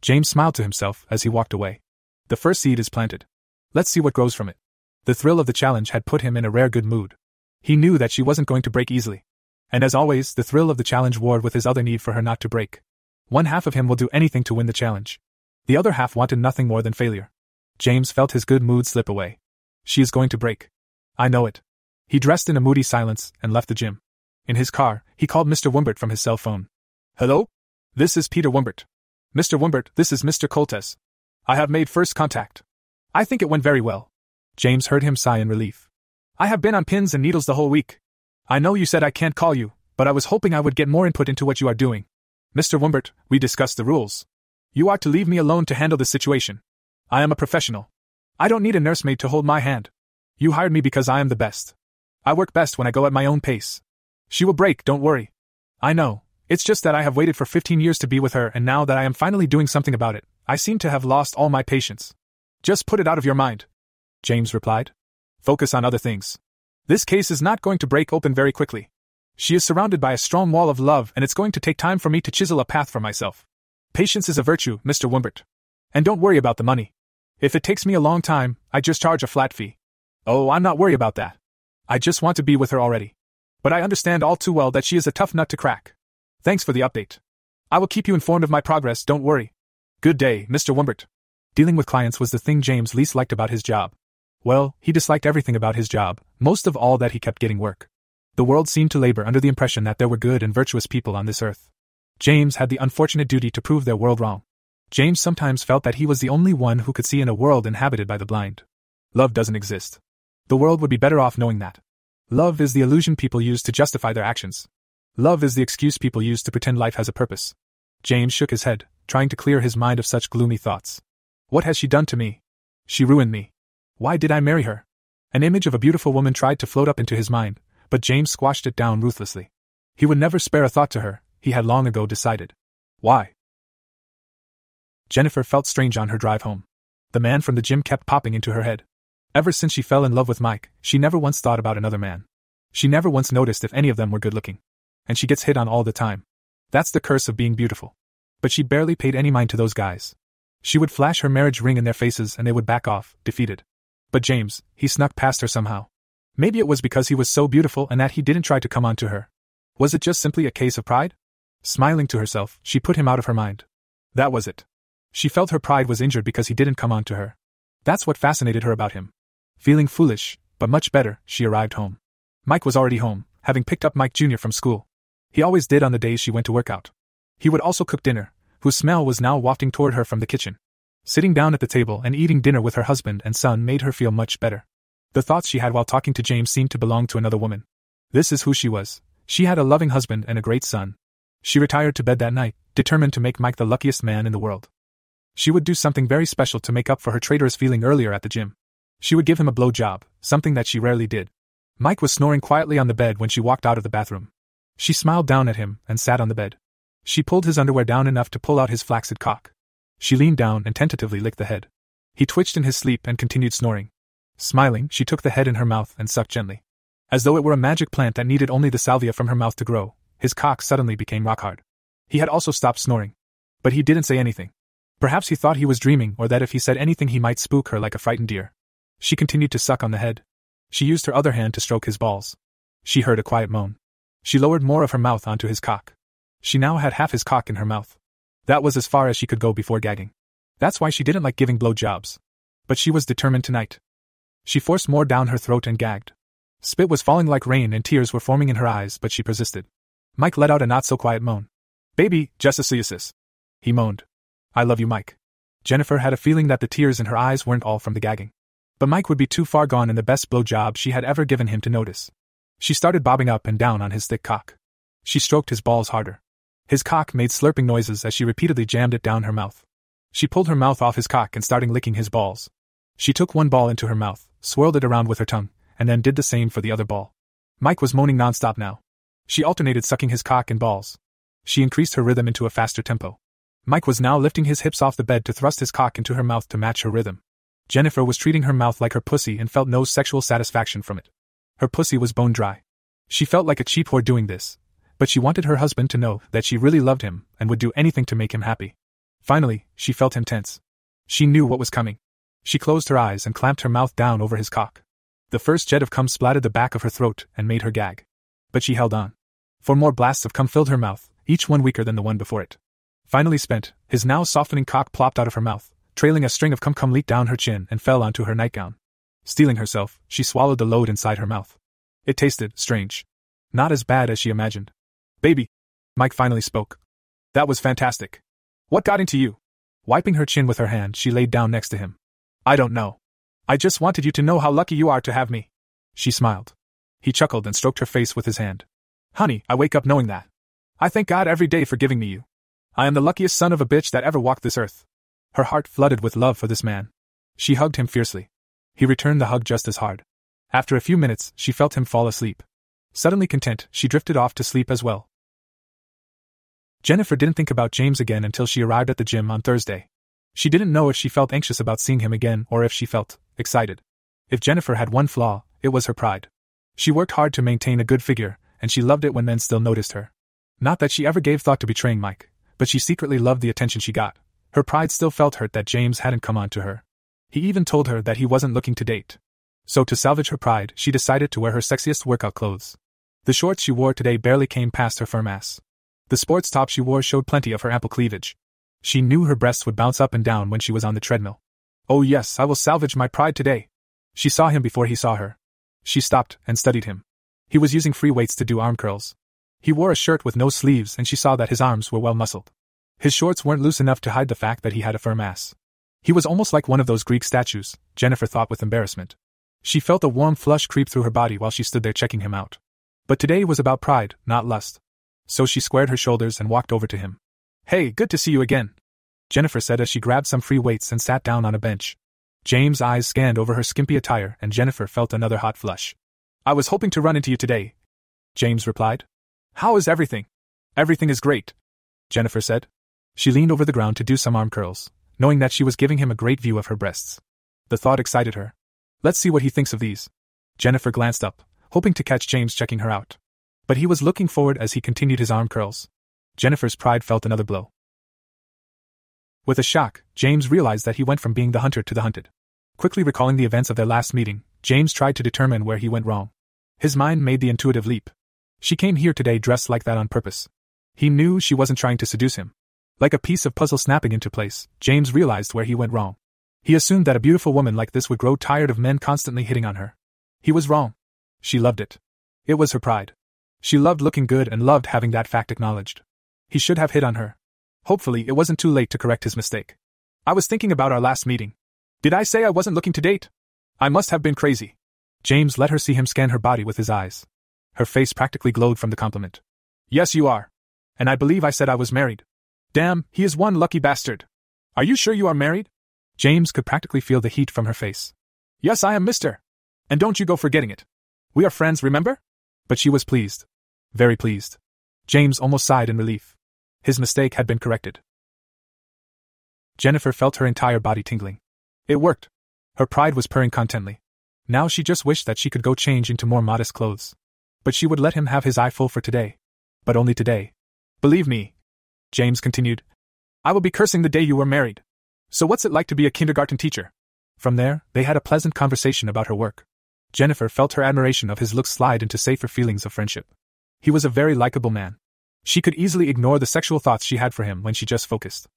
James smiled to himself as he walked away. The first seed is planted. Let's see what grows from it. The thrill of the challenge had put him in a rare good mood. He knew that she wasn't going to break easily. And as always, the thrill of the challenge warred with his other need for her not to break. One half of him will do anything to win the challenge. The other half wanted nothing more than failure. James felt his good mood slip away. She is going to break. I know it. He dressed in a moody silence and left the gym. In his car, he called Mr. Wimbert from his cell phone. Hello? This is Peter Wimbert. Mr. Wimbert, this is Mr. Coltes. I have made first contact. I think it went very well. James heard him sigh in relief. I have been on pins and needles the whole week. I know you said I can't call you, but I was hoping I would get more input into what you are doing. Mr. Wimbert, we discussed the rules. You are to leave me alone to handle this situation. I am a professional. I don't need a nursemaid to hold my hand. You hired me because I am the best. I work best when I go at my own pace. She will break, don't worry. I know. It's just that I have waited for 15 years to be with her, and now that I am finally doing something about it, I seem to have lost all my patience. Just put it out of your mind. James replied. Focus on other things. This case is not going to break open very quickly. She is surrounded by a strong wall of love, and it's going to take time for me to chisel a path for myself. Patience is a virtue, Mr. Wimbert. And don't worry about the money. If it takes me a long time, I just charge a flat fee. Oh, I'm not worried about that. I just want to be with her already. But I understand all too well that she is a tough nut to crack. Thanks for the update. I will keep you informed of my progress, don't worry. Good day, Mr. Wumbert. Dealing with clients was the thing James least liked about his job. Well, he disliked everything about his job, most of all that he kept getting work. The world seemed to labor under the impression that there were good and virtuous people on this earth. James had the unfortunate duty to prove their world wrong. James sometimes felt that he was the only one who could see in a world inhabited by the blind. Love doesn't exist. The world would be better off knowing that. Love is the illusion people use to justify their actions. Love is the excuse people use to pretend life has a purpose. James shook his head, trying to clear his mind of such gloomy thoughts. What has she done to me? She ruined me. Why did I marry her? An image of a beautiful woman tried to float up into his mind, but James squashed it down ruthlessly. He would never spare a thought to her, he had long ago decided. Why? Jennifer felt strange on her drive home. The man from the gym kept popping into her head. Ever since she fell in love with Mike, she never once thought about another man. She never once noticed if any of them were good looking. And she gets hit on all the time. That's the curse of being beautiful. But she barely paid any mind to those guys. She would flash her marriage ring in their faces and they would back off, defeated. But James, he snuck past her somehow. Maybe it was because he was so beautiful and that he didn't try to come on to her. Was it just simply a case of pride? Smiling to herself, she put him out of her mind. That was it. She felt her pride was injured because he didn't come on to her. That's what fascinated her about him. Feeling foolish, but much better, she arrived home. Mike was already home, having picked up Mike Jr. from school. He always did on the days she went to work out. He would also cook dinner, whose smell was now wafting toward her from the kitchen. Sitting down at the table and eating dinner with her husband and son made her feel much better. The thoughts she had while talking to James seemed to belong to another woman. This is who she was. She had a loving husband and a great son. She retired to bed that night, determined to make Mike the luckiest man in the world. She would do something very special to make up for her traitorous feeling earlier at the gym. She would give him a blow job, something that she rarely did. Mike was snoring quietly on the bed when she walked out of the bathroom. She smiled down at him and sat on the bed. She pulled his underwear down enough to pull out his flaccid cock. She leaned down and tentatively licked the head. He twitched in his sleep and continued snoring. Smiling, she took the head in her mouth and sucked gently. As though it were a magic plant that needed only the salvia from her mouth to grow, his cock suddenly became rock hard. He had also stopped snoring. But he didn't say anything. Perhaps he thought he was dreaming or that if he said anything he might spook her like a frightened deer. She continued to suck on the head. She used her other hand to stroke his balls. She heard a quiet moan. She lowered more of her mouth onto his cock. She now had half his cock in her mouth. That was as far as she could go before gagging. That's why she didn't like giving blow jobs. But she was determined tonight. She forced more down her throat and gagged. Spit was falling like rain and tears were forming in her eyes, but she persisted. Mike let out a not so quiet moan. Baby, just a sis. He moaned. I love you, Mike. Jennifer had a feeling that the tears in her eyes weren't all from the gagging. But Mike would be too far gone in the best blow job she had ever given him to notice. She started bobbing up and down on his thick cock. She stroked his balls harder. His cock made slurping noises as she repeatedly jammed it down her mouth. She pulled her mouth off his cock and started licking his balls. She took one ball into her mouth, swirled it around with her tongue, and then did the same for the other ball. Mike was moaning nonstop now. She alternated sucking his cock and balls. She increased her rhythm into a faster tempo. Mike was now lifting his hips off the bed to thrust his cock into her mouth to match her rhythm. Jennifer was treating her mouth like her pussy and felt no sexual satisfaction from it. Her pussy was bone dry. She felt like a cheap whore doing this, but she wanted her husband to know that she really loved him and would do anything to make him happy. Finally, she felt him tense. She knew what was coming. She closed her eyes and clamped her mouth down over his cock. The first jet of cum splattered the back of her throat and made her gag. But she held on. Four more blasts of cum filled her mouth, each one weaker than the one before it. Finally spent, his now softening cock plopped out of her mouth, trailing a string of cum cum leaked down her chin and fell onto her nightgown. Steeling herself, she swallowed the load inside her mouth. It tasted strange. Not as bad as she imagined. Baby. Mike finally spoke. That was fantastic. What got into you? Wiping her chin with her hand, she laid down next to him. I don't know. I just wanted you to know how lucky you are to have me. She smiled. He chuckled and stroked her face with his hand. Honey, I wake up knowing that. I thank God every day for giving me you. I am the luckiest son of a bitch that ever walked this earth. Her heart flooded with love for this man. She hugged him fiercely. He returned the hug just as hard. After a few minutes, she felt him fall asleep. Suddenly content, she drifted off to sleep as well. Jennifer didn't think about James again until she arrived at the gym on Thursday. She didn't know if she felt anxious about seeing him again or if she felt excited. If Jennifer had one flaw, it was her pride. She worked hard to maintain a good figure, and she loved it when men still noticed her. Not that she ever gave thought to betraying Mike, but she secretly loved the attention she got. Her pride still felt hurt that James hadn't come on to her. He even told her that he wasn't looking to date. So, to salvage her pride, she decided to wear her sexiest workout clothes. The shorts she wore today barely came past her firm ass. The sports top she wore showed plenty of her ample cleavage. She knew her breasts would bounce up and down when she was on the treadmill. Oh, yes, I will salvage my pride today. She saw him before he saw her. She stopped and studied him. He was using free weights to do arm curls. He wore a shirt with no sleeves, and she saw that his arms were well muscled. His shorts weren't loose enough to hide the fact that he had a firm ass. He was almost like one of those Greek statues, Jennifer thought with embarrassment. She felt a warm flush creep through her body while she stood there checking him out. But today was about pride, not lust. So she squared her shoulders and walked over to him. Hey, good to see you again. Jennifer said as she grabbed some free weights and sat down on a bench. James' eyes scanned over her skimpy attire, and Jennifer felt another hot flush. I was hoping to run into you today. James replied. How is everything? Everything is great, Jennifer said. She leaned over the ground to do some arm curls, knowing that she was giving him a great view of her breasts. The thought excited her. Let's see what he thinks of these. Jennifer glanced up, hoping to catch James checking her out. But he was looking forward as he continued his arm curls. Jennifer's pride felt another blow. With a shock, James realized that he went from being the hunter to the hunted. Quickly recalling the events of their last meeting, James tried to determine where he went wrong. His mind made the intuitive leap. She came here today dressed like that on purpose. He knew she wasn't trying to seduce him. Like a piece of puzzle snapping into place, James realized where he went wrong. He assumed that a beautiful woman like this would grow tired of men constantly hitting on her. He was wrong. She loved it. It was her pride. She loved looking good and loved having that fact acknowledged. He should have hit on her. Hopefully, it wasn't too late to correct his mistake. I was thinking about our last meeting. Did I say I wasn't looking to date? I must have been crazy. James let her see him scan her body with his eyes. Her face practically glowed from the compliment. Yes, you are. And I believe I said I was married. Damn, he is one lucky bastard. Are you sure you are married? James could practically feel the heat from her face. Yes, I am, mister. And don't you go forgetting it. We are friends, remember? But she was pleased. Very pleased. James almost sighed in relief. His mistake had been corrected. Jennifer felt her entire body tingling. It worked. Her pride was purring contently. Now she just wished that she could go change into more modest clothes. But she would let him have his eye full for today. But only today. Believe me, James continued, I will be cursing the day you were married. So what's it like to be a kindergarten teacher? From there, they had a pleasant conversation about her work. Jennifer felt her admiration of his looks slide into safer feelings of friendship. He was a very likable man. She could easily ignore the sexual thoughts she had for him when she just focused.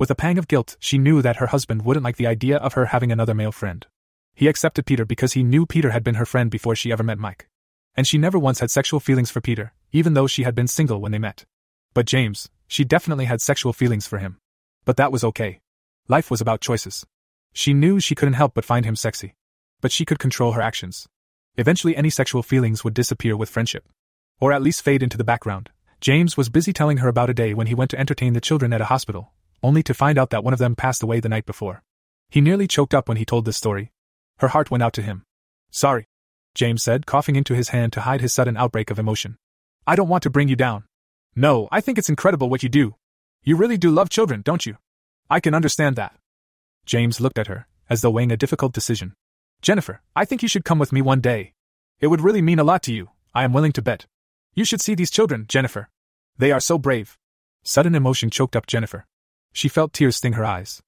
With a pang of guilt, she knew that her husband wouldn't like the idea of her having another male friend. He accepted Peter because he knew Peter had been her friend before she ever met Mike. And she never once had sexual feelings for Peter, even though she had been single when they met. But James, she definitely had sexual feelings for him. But that was okay. Life was about choices. She knew she couldn't help but find him sexy. But she could control her actions. Eventually, any sexual feelings would disappear with friendship. Or at least fade into the background. James was busy telling her about a day when he went to entertain the children at a hospital, only to find out that one of them passed away the night before. He nearly choked up when he told this story. Her heart went out to him. Sorry, James said, coughing into his hand to hide his sudden outbreak of emotion. I don't want to bring you down. No, I think it's incredible what you do. You really do love children, don't you? I can understand that. James looked at her, as though weighing a difficult decision. Jennifer, I think you should come with me one day. It would really mean a lot to you, I am willing to bet. You should see these children, Jennifer. They are so brave. Sudden emotion choked up Jennifer. She felt tears sting her eyes.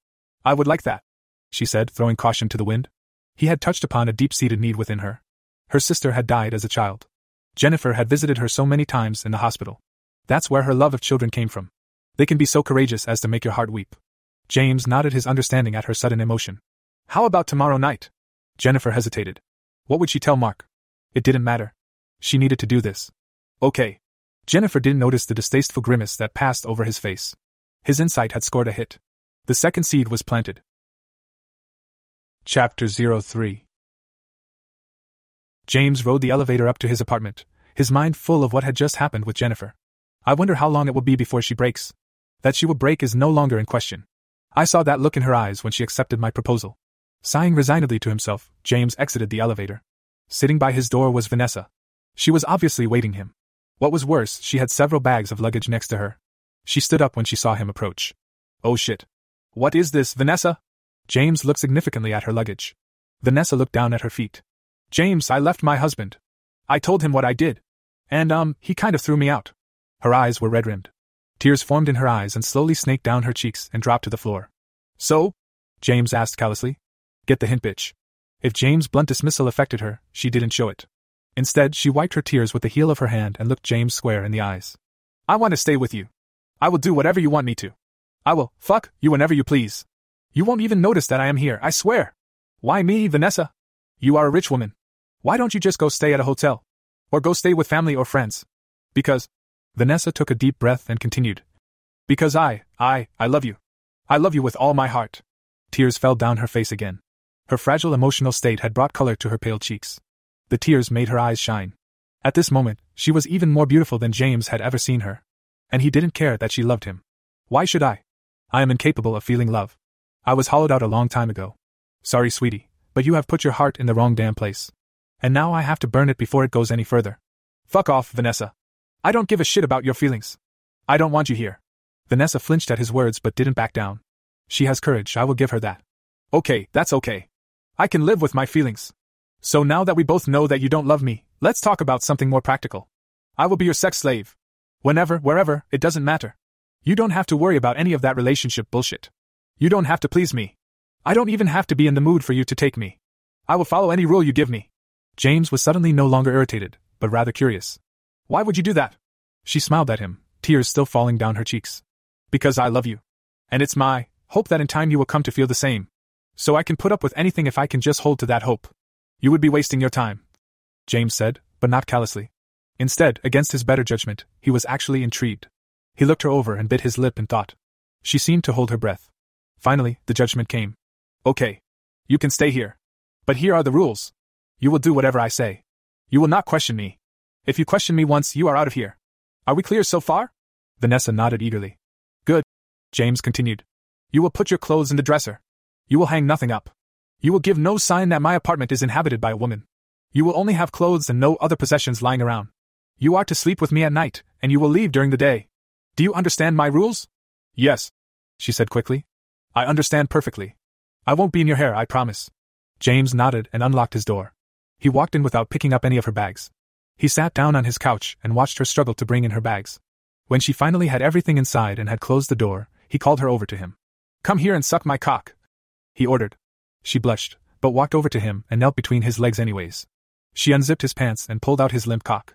I would like that, she said, throwing caution to the wind. He had touched upon a deep seated need within her. Her sister had died as a child. Jennifer had visited her so many times in the hospital. That's where her love of children came from. They can be so courageous as to make your heart weep. James nodded his understanding at her sudden emotion. How about tomorrow night? Jennifer hesitated. What would she tell Mark? It didn't matter. She needed to do this. Okay. Jennifer didn't notice the distasteful grimace that passed over his face. His insight had scored a hit. The second seed was planted. Chapter 03 James rode the elevator up to his apartment, his mind full of what had just happened with Jennifer. I wonder how long it will be before she breaks. That she will break is no longer in question. I saw that look in her eyes when she accepted my proposal. Sighing resignedly to himself, James exited the elevator. Sitting by his door was Vanessa. She was obviously waiting him. What was worse, she had several bags of luggage next to her. She stood up when she saw him approach. Oh shit. What is this, Vanessa? James looked significantly at her luggage. Vanessa looked down at her feet. James, I left my husband. I told him what I did. And, um, he kind of threw me out. Her eyes were red rimmed. Tears formed in her eyes and slowly snaked down her cheeks and dropped to the floor. So? James asked callously. Get the hint, bitch. If James' blunt dismissal affected her, she didn't show it. Instead, she wiped her tears with the heel of her hand and looked James square in the eyes. I want to stay with you. I will do whatever you want me to. I will fuck you whenever you please. You won't even notice that I am here, I swear. Why me, Vanessa? You are a rich woman. Why don't you just go stay at a hotel? Or go stay with family or friends? Because. Vanessa took a deep breath and continued. Because I, I, I love you. I love you with all my heart. Tears fell down her face again. Her fragile emotional state had brought color to her pale cheeks. The tears made her eyes shine. At this moment, she was even more beautiful than James had ever seen her. And he didn't care that she loved him. Why should I? I am incapable of feeling love. I was hollowed out a long time ago. Sorry, sweetie, but you have put your heart in the wrong damn place. And now I have to burn it before it goes any further. Fuck off, Vanessa. I don't give a shit about your feelings. I don't want you here. Vanessa flinched at his words but didn't back down. She has courage, I will give her that. Okay, that's okay. I can live with my feelings. So now that we both know that you don't love me, let's talk about something more practical. I will be your sex slave. Whenever, wherever, it doesn't matter. You don't have to worry about any of that relationship bullshit. You don't have to please me. I don't even have to be in the mood for you to take me. I will follow any rule you give me. James was suddenly no longer irritated, but rather curious. Why would you do that? She smiled at him, tears still falling down her cheeks. Because I love you. And it's my hope that in time you will come to feel the same. So I can put up with anything if I can just hold to that hope. You would be wasting your time. James said, but not callously. Instead, against his better judgment, he was actually intrigued. He looked her over and bit his lip in thought. She seemed to hold her breath. Finally, the judgment came. Okay. You can stay here. But here are the rules. You will do whatever I say. You will not question me. If you question me once, you are out of here. Are we clear so far? Vanessa nodded eagerly. Good. James continued. You will put your clothes in the dresser. You will hang nothing up. You will give no sign that my apartment is inhabited by a woman. You will only have clothes and no other possessions lying around. You are to sleep with me at night, and you will leave during the day. Do you understand my rules? Yes, she said quickly. I understand perfectly. I won't be in your hair, I promise. James nodded and unlocked his door. He walked in without picking up any of her bags. He sat down on his couch and watched her struggle to bring in her bags. When she finally had everything inside and had closed the door, he called her over to him. Come here and suck my cock, he ordered. She blushed, but walked over to him and knelt between his legs anyways. She unzipped his pants and pulled out his limp cock.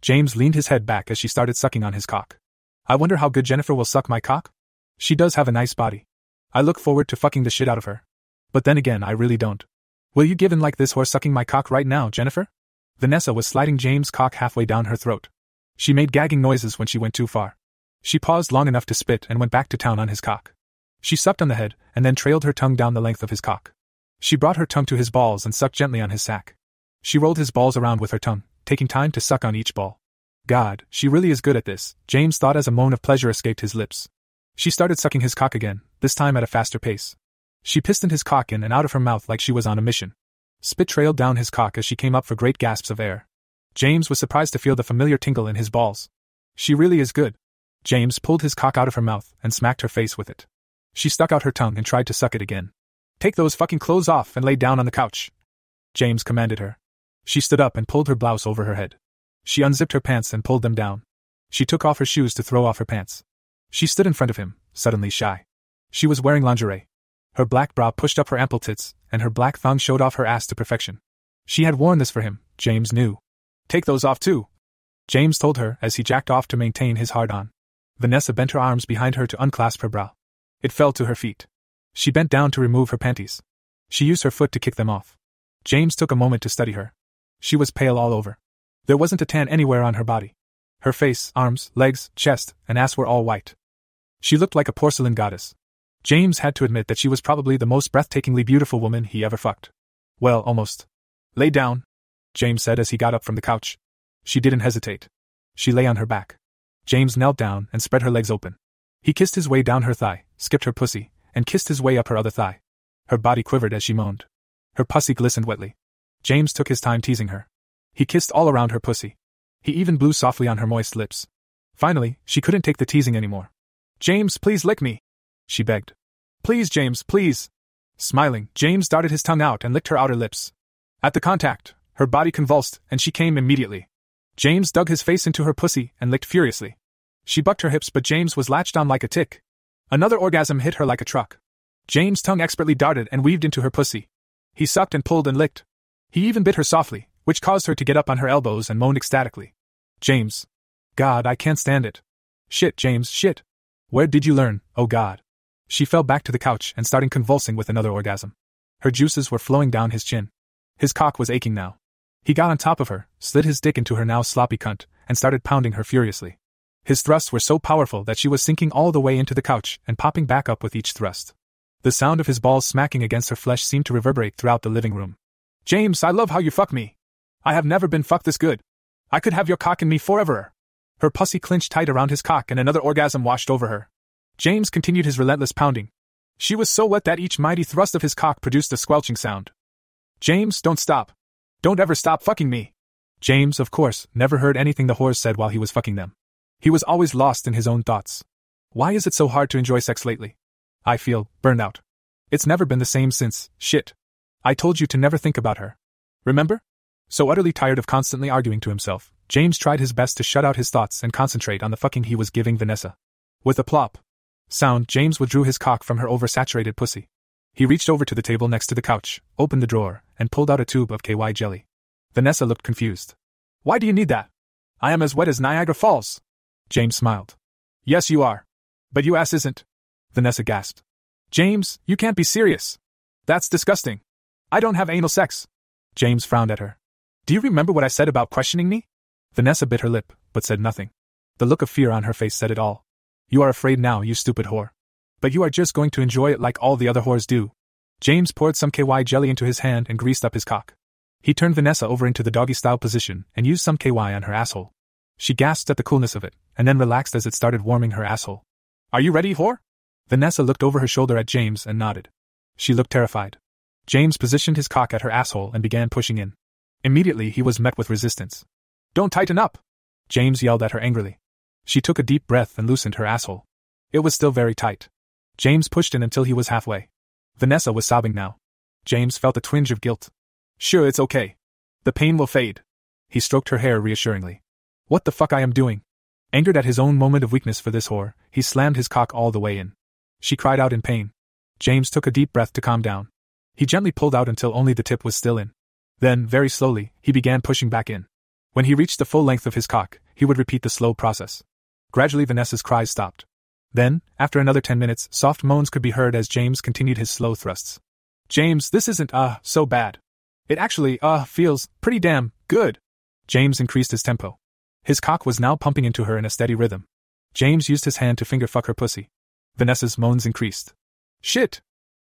James leaned his head back as she started sucking on his cock. I wonder how good Jennifer will suck my cock? She does have a nice body. I look forward to fucking the shit out of her. But then again, I really don't. Will you give in like this horse sucking my cock right now, Jennifer? Vanessa was sliding James' cock halfway down her throat. She made gagging noises when she went too far. She paused long enough to spit and went back to town on his cock. She sucked on the head, and then trailed her tongue down the length of his cock. She brought her tongue to his balls and sucked gently on his sack. She rolled his balls around with her tongue, taking time to suck on each ball. God, she really is good at this, James thought as a moan of pleasure escaped his lips. She started sucking his cock again, this time at a faster pace. She pistoned his cock in and out of her mouth like she was on a mission. Spit trailed down his cock as she came up for great gasps of air. James was surprised to feel the familiar tingle in his balls. She really is good. James pulled his cock out of her mouth and smacked her face with it. She stuck out her tongue and tried to suck it again. Take those fucking clothes off and lay down on the couch. James commanded her. She stood up and pulled her blouse over her head. She unzipped her pants and pulled them down. She took off her shoes to throw off her pants. She stood in front of him, suddenly shy. She was wearing lingerie. Her black bra pushed up her ample tits, and her black thong showed off her ass to perfection. She had worn this for him, James knew. Take those off too. James told her as he jacked off to maintain his hard on. Vanessa bent her arms behind her to unclasp her bra. It fell to her feet. She bent down to remove her panties. She used her foot to kick them off. James took a moment to study her. She was pale all over. There wasn't a tan anywhere on her body. Her face, arms, legs, chest, and ass were all white. She looked like a porcelain goddess. James had to admit that she was probably the most breathtakingly beautiful woman he ever fucked. Well, almost. Lay down, James said as he got up from the couch. She didn't hesitate. She lay on her back. James knelt down and spread her legs open. He kissed his way down her thigh, skipped her pussy, and kissed his way up her other thigh. Her body quivered as she moaned. Her pussy glistened wetly. James took his time teasing her. He kissed all around her pussy. He even blew softly on her moist lips. Finally, she couldn't take the teasing anymore. James, please lick me, she begged. Please, James, please. Smiling, James darted his tongue out and licked her outer lips. At the contact, her body convulsed, and she came immediately. James dug his face into her pussy and licked furiously. She bucked her hips, but James was latched on like a tick. Another orgasm hit her like a truck. James' tongue expertly darted and weaved into her pussy. He sucked and pulled and licked. He even bit her softly, which caused her to get up on her elbows and moan ecstatically. James. God, I can't stand it. Shit, James, shit. Where did you learn, oh God? She fell back to the couch and started convulsing with another orgasm. Her juices were flowing down his chin. His cock was aching now. He got on top of her, slid his dick into her now sloppy cunt, and started pounding her furiously. His thrusts were so powerful that she was sinking all the way into the couch and popping back up with each thrust. The sound of his balls smacking against her flesh seemed to reverberate throughout the living room. James, I love how you fuck me. I have never been fucked this good. I could have your cock in me forever. Her pussy clinched tight around his cock and another orgasm washed over her. James continued his relentless pounding. She was so wet that each mighty thrust of his cock produced a squelching sound. James, don't stop. Don't ever stop fucking me. James, of course, never heard anything the whores said while he was fucking them. He was always lost in his own thoughts. Why is it so hard to enjoy sex lately? I feel burned out. It's never been the same since, shit. I told you to never think about her. Remember? So utterly tired of constantly arguing to himself, James tried his best to shut out his thoughts and concentrate on the fucking he was giving Vanessa. With a plop sound, James withdrew his cock from her oversaturated pussy. He reached over to the table next to the couch, opened the drawer, and pulled out a tube of KY jelly. Vanessa looked confused. Why do you need that? I am as wet as Niagara Falls. James smiled. Yes, you are. But you ass isn't. Vanessa gasped. James, you can't be serious. That's disgusting. I don't have anal sex. James frowned at her. Do you remember what I said about questioning me? Vanessa bit her lip, but said nothing. The look of fear on her face said it all. You are afraid now, you stupid whore. But you are just going to enjoy it like all the other whores do. James poured some KY jelly into his hand and greased up his cock. He turned Vanessa over into the doggy style position and used some KY on her asshole. She gasped at the coolness of it, and then relaxed as it started warming her asshole. Are you ready, whore? Vanessa looked over her shoulder at James and nodded. She looked terrified. James positioned his cock at her asshole and began pushing in. Immediately, he was met with resistance. Don't tighten up! James yelled at her angrily. She took a deep breath and loosened her asshole. It was still very tight. James pushed in until he was halfway. Vanessa was sobbing now. James felt a twinge of guilt. Sure, it's okay. The pain will fade. He stroked her hair reassuringly. What the fuck I am doing? Angered at his own moment of weakness for this whore, he slammed his cock all the way in. She cried out in pain. James took a deep breath to calm down. He gently pulled out until only the tip was still in. Then, very slowly, he began pushing back in. When he reached the full length of his cock, he would repeat the slow process. Gradually, Vanessa's cries stopped. Then, after another ten minutes, soft moans could be heard as James continued his slow thrusts. James, this isn't, uh, so bad. It actually, uh, feels pretty damn good. James increased his tempo. His cock was now pumping into her in a steady rhythm. James used his hand to finger fuck her pussy. Vanessa's moans increased. Shit!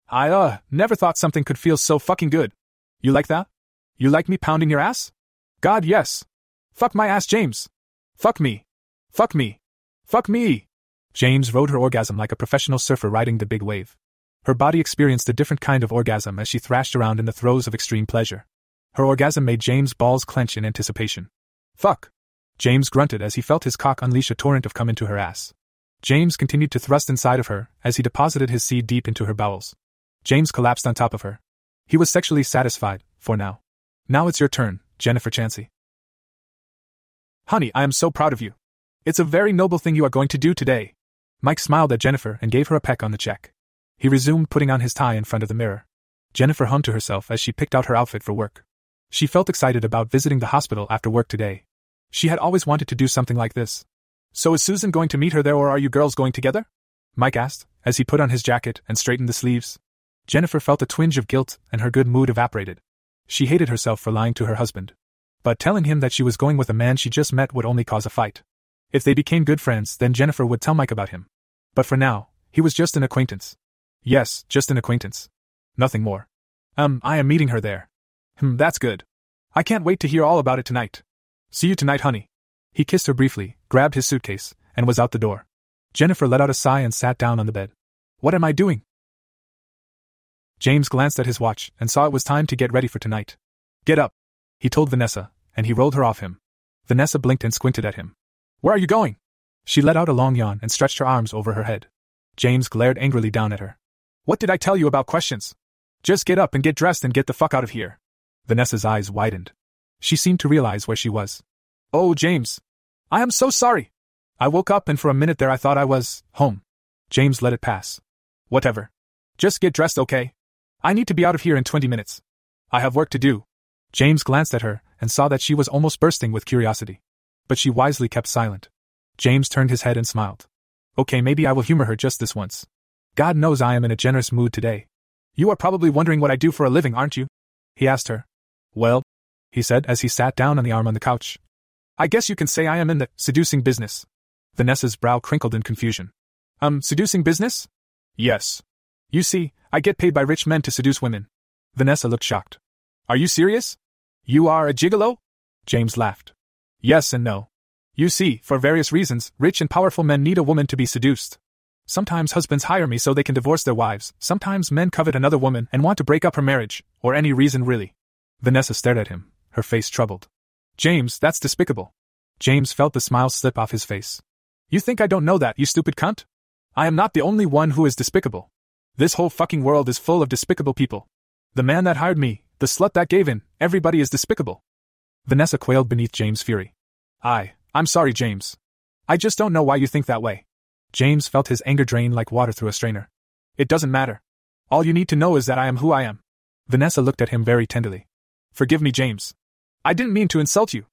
I, uh, never thought something could feel so fucking good. You like that? You like me pounding your ass? God, yes. Fuck my ass, James. Fuck me. Fuck me. Fuck me. James rode her orgasm like a professional surfer riding the big wave. Her body experienced a different kind of orgasm as she thrashed around in the throes of extreme pleasure. Her orgasm made James' balls clench in anticipation. Fuck. James grunted as he felt his cock unleash a torrent of cum into her ass. James continued to thrust inside of her as he deposited his seed deep into her bowels. James collapsed on top of her. He was sexually satisfied, for now. Now it's your turn, Jennifer Chansey. Honey, I am so proud of you. It's a very noble thing you are going to do today. Mike smiled at Jennifer and gave her a peck on the cheek. He resumed putting on his tie in front of the mirror. Jennifer hummed to herself as she picked out her outfit for work. She felt excited about visiting the hospital after work today. She had always wanted to do something like this. So is Susan going to meet her there or are you girls going together? Mike asked, as he put on his jacket and straightened the sleeves. Jennifer felt a twinge of guilt and her good mood evaporated. She hated herself for lying to her husband. But telling him that she was going with a man she just met would only cause a fight. If they became good friends, then Jennifer would tell Mike about him. But for now, he was just an acquaintance. Yes, just an acquaintance. Nothing more. Um, I am meeting her there. Hmm, that's good. I can't wait to hear all about it tonight. See you tonight, honey. He kissed her briefly, grabbed his suitcase, and was out the door. Jennifer let out a sigh and sat down on the bed. What am I doing? James glanced at his watch and saw it was time to get ready for tonight. Get up, he told Vanessa, and he rolled her off him. Vanessa blinked and squinted at him. Where are you going? She let out a long yawn and stretched her arms over her head. James glared angrily down at her. What did I tell you about questions? Just get up and get dressed and get the fuck out of here. Vanessa's eyes widened. She seemed to realize where she was. Oh, James. I am so sorry. I woke up and for a minute there I thought I was home. James let it pass. Whatever. Just get dressed, okay? I need to be out of here in 20 minutes. I have work to do. James glanced at her and saw that she was almost bursting with curiosity. But she wisely kept silent. James turned his head and smiled. Okay, maybe I will humor her just this once. God knows I am in a generous mood today. You are probably wondering what I do for a living, aren't you? He asked her. Well, he said as he sat down on the arm on the couch. I guess you can say I am in the seducing business. Vanessa's brow crinkled in confusion. Um, seducing business? Yes. You see, I get paid by rich men to seduce women. Vanessa looked shocked. Are you serious? You are a gigolo? James laughed. Yes and no. You see, for various reasons, rich and powerful men need a woman to be seduced. Sometimes husbands hire me so they can divorce their wives, sometimes men covet another woman and want to break up her marriage, or any reason really. Vanessa stared at him, her face troubled. James, that's despicable. James felt the smile slip off his face. You think I don't know that, you stupid cunt? I am not the only one who is despicable. This whole fucking world is full of despicable people. The man that hired me, the slut that gave in, everybody is despicable. Vanessa quailed beneath James' fury. I, I'm sorry, James. I just don't know why you think that way. James felt his anger drain like water through a strainer. It doesn't matter. All you need to know is that I am who I am. Vanessa looked at him very tenderly. Forgive me, James. I didn't mean to insult you.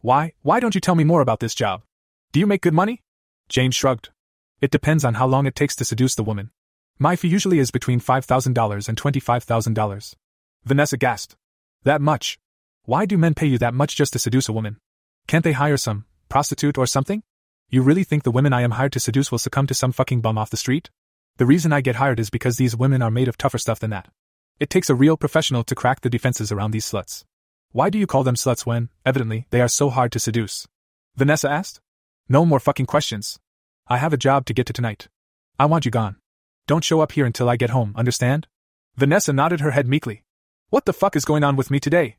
Why, why don't you tell me more about this job? Do you make good money? James shrugged. It depends on how long it takes to seduce the woman. My fee usually is between $5,000 and $25,000. Vanessa gasped. That much? Why do men pay you that much just to seduce a woman? Can't they hire some prostitute or something? You really think the women I am hired to seduce will succumb to some fucking bum off the street? The reason I get hired is because these women are made of tougher stuff than that. It takes a real professional to crack the defenses around these sluts. Why do you call them sluts when, evidently, they are so hard to seduce? Vanessa asked. No more fucking questions. I have a job to get to tonight. I want you gone. Don't show up here until I get home, understand? Vanessa nodded her head meekly. What the fuck is going on with me today?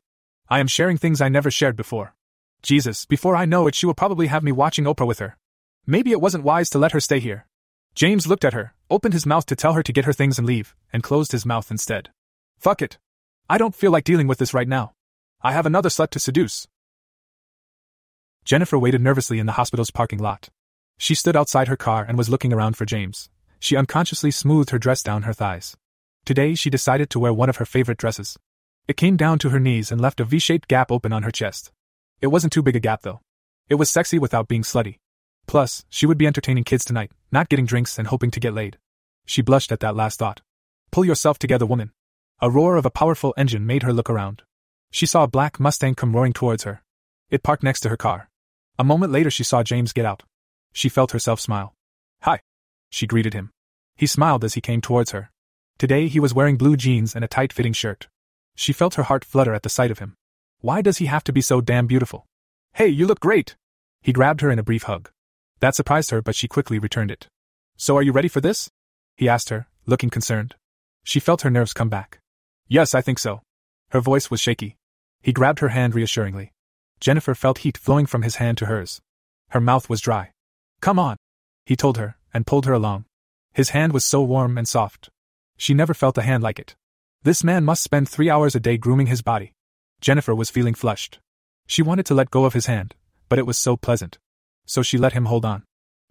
I am sharing things I never shared before. Jesus, before I know it, she will probably have me watching Oprah with her. Maybe it wasn't wise to let her stay here. James looked at her, opened his mouth to tell her to get her things and leave, and closed his mouth instead. Fuck it. I don't feel like dealing with this right now. I have another slut to seduce. Jennifer waited nervously in the hospital's parking lot. She stood outside her car and was looking around for James she unconsciously smoothed her dress down her thighs. Today she decided to wear one of her favorite dresses. It came down to her knees and left a V shaped gap open on her chest. It wasn't too big a gap, though. It was sexy without being slutty. Plus, she would be entertaining kids tonight, not getting drinks and hoping to get laid. She blushed at that last thought. Pull yourself together, woman. A roar of a powerful engine made her look around. She saw a black Mustang come roaring towards her. It parked next to her car. A moment later, she saw James get out. She felt herself smile. Hi, she greeted him. He smiled as he came towards her. Today he was wearing blue jeans and a tight fitting shirt. She felt her heart flutter at the sight of him. Why does he have to be so damn beautiful? Hey, you look great! He grabbed her in a brief hug. That surprised her, but she quickly returned it. So are you ready for this? He asked her, looking concerned. She felt her nerves come back. Yes, I think so. Her voice was shaky. He grabbed her hand reassuringly. Jennifer felt heat flowing from his hand to hers. Her mouth was dry. Come on, he told her, and pulled her along. His hand was so warm and soft. She never felt a hand like it. This man must spend three hours a day grooming his body. Jennifer was feeling flushed. She wanted to let go of his hand, but it was so pleasant. So she let him hold on.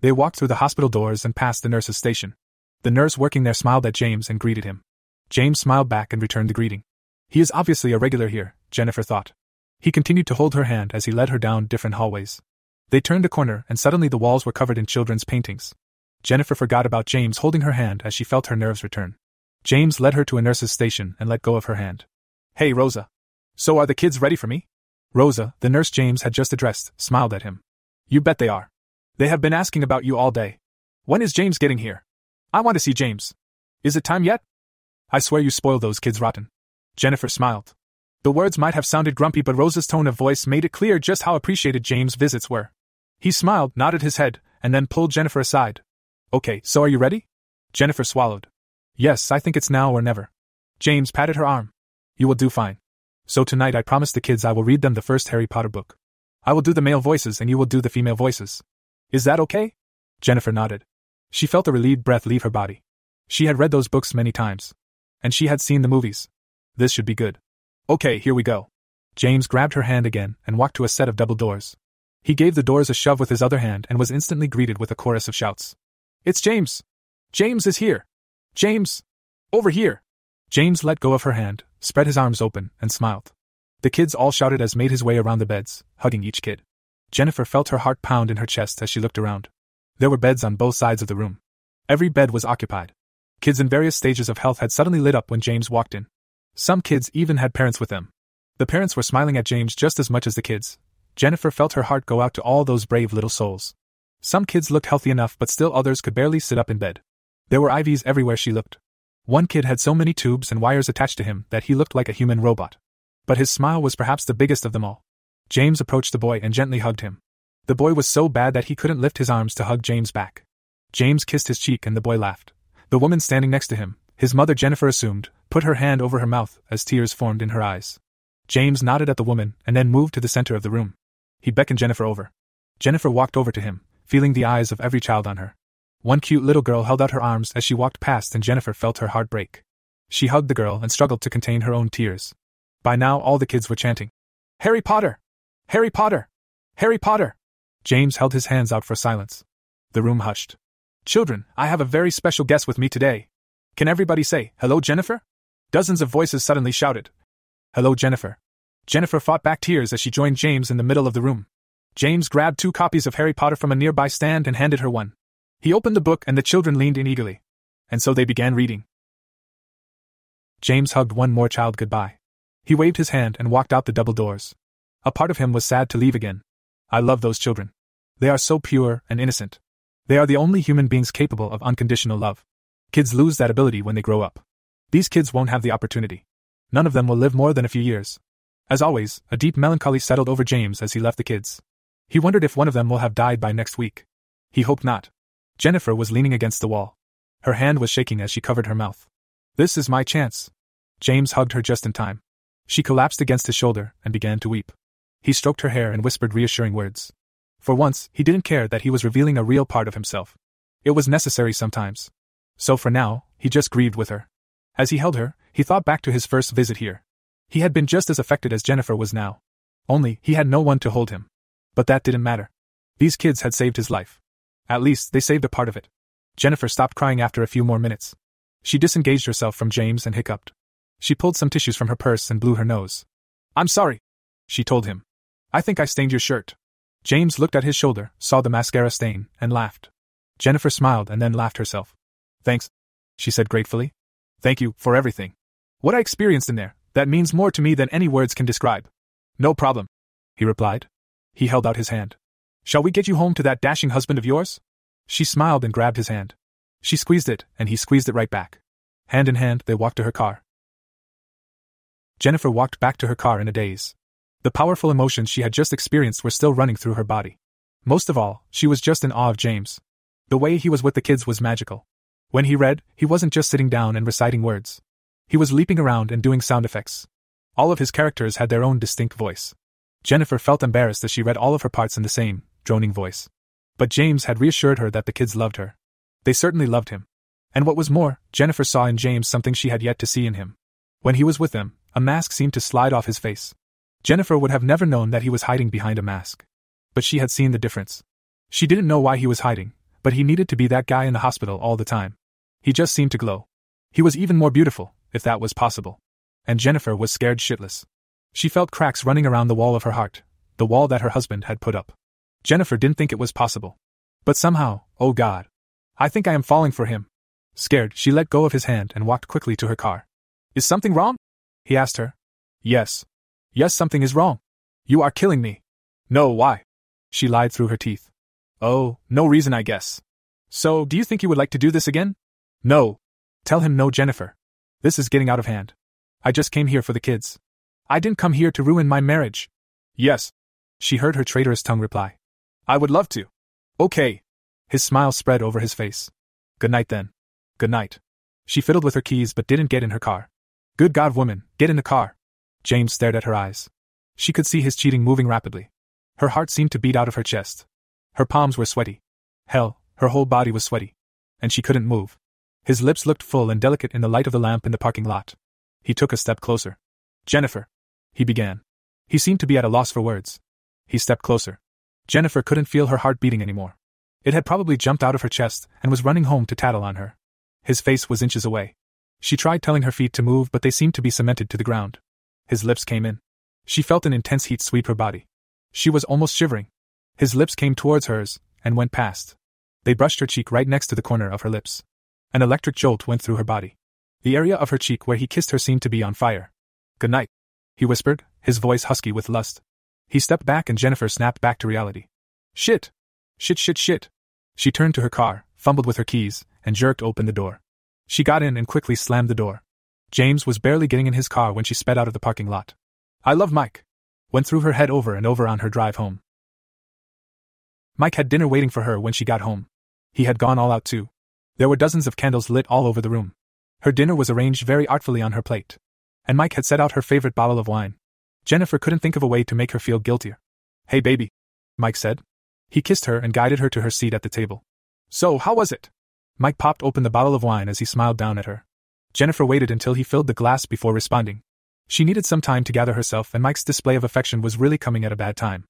They walked through the hospital doors and past the nurse's station. The nurse working there smiled at James and greeted him. James smiled back and returned the greeting. He is obviously a regular here, Jennifer thought. He continued to hold her hand as he led her down different hallways. They turned a corner and suddenly the walls were covered in children's paintings. Jennifer forgot about James holding her hand as she felt her nerves return. James led her to a nurse's station and let go of her hand. Hey, Rosa. So are the kids ready for me? Rosa, the nurse James had just addressed, smiled at him. You bet they are. They have been asking about you all day. When is James getting here? I want to see James. Is it time yet? I swear you spoil those kids rotten. Jennifer smiled. The words might have sounded grumpy, but Rosa's tone of voice made it clear just how appreciated James' visits were. He smiled, nodded his head, and then pulled Jennifer aside, Okay, so are you ready? Jennifer swallowed. Yes, I think it's now or never. James patted her arm. You will do fine. So tonight I promise the kids I will read them the first Harry Potter book. I will do the male voices and you will do the female voices. Is that okay? Jennifer nodded. She felt a relieved breath leave her body. She had read those books many times. And she had seen the movies. This should be good. Okay, here we go. James grabbed her hand again and walked to a set of double doors. He gave the doors a shove with his other hand and was instantly greeted with a chorus of shouts. It's James! James is here! James! Over here! James let go of her hand, spread his arms open, and smiled. The kids all shouted as made his way around the beds, hugging each kid. Jennifer felt her heart pound in her chest as she looked around. There were beds on both sides of the room. Every bed was occupied. Kids in various stages of health had suddenly lit up when James walked in. Some kids even had parents with them. The parents were smiling at James just as much as the kids. Jennifer felt her heart go out to all those brave little souls. Some kids looked healthy enough, but still others could barely sit up in bed. There were IVs everywhere she looked. One kid had so many tubes and wires attached to him that he looked like a human robot. But his smile was perhaps the biggest of them all. James approached the boy and gently hugged him. The boy was so bad that he couldn't lift his arms to hug James back. James kissed his cheek and the boy laughed. The woman standing next to him, his mother Jennifer assumed, put her hand over her mouth as tears formed in her eyes. James nodded at the woman and then moved to the center of the room. He beckoned Jennifer over. Jennifer walked over to him, feeling the eyes of every child on her. One cute little girl held out her arms as she walked past, and Jennifer felt her heart break. She hugged the girl and struggled to contain her own tears. By now, all the kids were chanting, Harry Potter! Harry Potter! Harry Potter! James held his hands out for silence. The room hushed. Children, I have a very special guest with me today. Can everybody say, Hello, Jennifer? Dozens of voices suddenly shouted, Hello, Jennifer. Jennifer fought back tears as she joined James in the middle of the room. James grabbed two copies of Harry Potter from a nearby stand and handed her one. He opened the book and the children leaned in eagerly. And so they began reading. James hugged one more child goodbye. He waved his hand and walked out the double doors. A part of him was sad to leave again. I love those children. They are so pure and innocent. They are the only human beings capable of unconditional love. Kids lose that ability when they grow up. These kids won't have the opportunity. None of them will live more than a few years. As always, a deep melancholy settled over James as he left the kids. He wondered if one of them will have died by next week. He hoped not. Jennifer was leaning against the wall. Her hand was shaking as she covered her mouth. This is my chance. James hugged her just in time. She collapsed against his shoulder and began to weep. He stroked her hair and whispered reassuring words. For once, he didn't care that he was revealing a real part of himself. It was necessary sometimes. So for now, he just grieved with her. As he held her, he thought back to his first visit here. He had been just as affected as Jennifer was now. Only, he had no one to hold him. But that didn't matter. These kids had saved his life. At least, they saved a part of it. Jennifer stopped crying after a few more minutes. She disengaged herself from James and hiccuped. She pulled some tissues from her purse and blew her nose. I'm sorry, she told him. I think I stained your shirt. James looked at his shoulder, saw the mascara stain, and laughed. Jennifer smiled and then laughed herself. Thanks, she said gratefully. Thank you for everything. What I experienced in there, that means more to me than any words can describe. No problem, he replied. He held out his hand. Shall we get you home to that dashing husband of yours? She smiled and grabbed his hand. She squeezed it, and he squeezed it right back. Hand in hand, they walked to her car. Jennifer walked back to her car in a daze. The powerful emotions she had just experienced were still running through her body. Most of all, she was just in awe of James. The way he was with the kids was magical. When he read, he wasn't just sitting down and reciting words. He was leaping around and doing sound effects. All of his characters had their own distinct voice. Jennifer felt embarrassed as she read all of her parts in the same, droning voice. But James had reassured her that the kids loved her. They certainly loved him. And what was more, Jennifer saw in James something she had yet to see in him. When he was with them, a mask seemed to slide off his face. Jennifer would have never known that he was hiding behind a mask. But she had seen the difference. She didn't know why he was hiding, but he needed to be that guy in the hospital all the time. He just seemed to glow. He was even more beautiful, if that was possible. And Jennifer was scared shitless. She felt cracks running around the wall of her heart, the wall that her husband had put up. Jennifer didn't think it was possible. But somehow, oh God. I think I am falling for him. Scared, she let go of his hand and walked quickly to her car. Is something wrong? He asked her. Yes. Yes, something is wrong. You are killing me. No, why? She lied through her teeth. Oh, no reason, I guess. So, do you think you would like to do this again? No. Tell him no, Jennifer. This is getting out of hand. I just came here for the kids. I didn't come here to ruin my marriage. Yes. She heard her traitorous tongue reply. I would love to. Okay. His smile spread over his face. Good night then. Good night. She fiddled with her keys but didn't get in her car. Good God, woman, get in the car. James stared at her eyes. She could see his cheating moving rapidly. Her heart seemed to beat out of her chest. Her palms were sweaty. Hell, her whole body was sweaty. And she couldn't move. His lips looked full and delicate in the light of the lamp in the parking lot. He took a step closer. Jennifer. He began. He seemed to be at a loss for words. He stepped closer. Jennifer couldn't feel her heart beating anymore. It had probably jumped out of her chest and was running home to tattle on her. His face was inches away. She tried telling her feet to move, but they seemed to be cemented to the ground. His lips came in. She felt an intense heat sweep her body. She was almost shivering. His lips came towards hers and went past. They brushed her cheek right next to the corner of her lips. An electric jolt went through her body. The area of her cheek where he kissed her seemed to be on fire. Good night, he whispered, his voice husky with lust. He stepped back and Jennifer snapped back to reality. Shit! Shit, shit, shit! She turned to her car, fumbled with her keys, and jerked open the door. She got in and quickly slammed the door. James was barely getting in his car when she sped out of the parking lot. I love Mike. Went through her head over and over on her drive home. Mike had dinner waiting for her when she got home. He had gone all out too. There were dozens of candles lit all over the room. Her dinner was arranged very artfully on her plate. And Mike had set out her favorite bottle of wine. Jennifer couldn't think of a way to make her feel guiltier. Hey baby, Mike said. He kissed her and guided her to her seat at the table. So, how was it? Mike popped open the bottle of wine as he smiled down at her. Jennifer waited until he filled the glass before responding. She needed some time to gather herself, and Mike's display of affection was really coming at a bad time.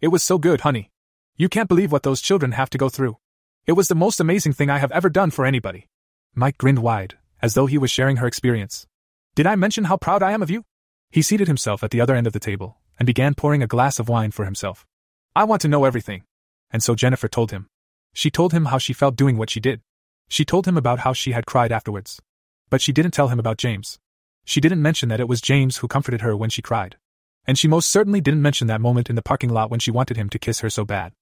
It was so good, honey. You can't believe what those children have to go through. It was the most amazing thing I have ever done for anybody. Mike grinned wide, as though he was sharing her experience. Did I mention how proud I am of you? He seated himself at the other end of the table and began pouring a glass of wine for himself. I want to know everything. And so Jennifer told him. She told him how she felt doing what she did. She told him about how she had cried afterwards. But she didn't tell him about James. She didn't mention that it was James who comforted her when she cried. And she most certainly didn't mention that moment in the parking lot when she wanted him to kiss her so bad.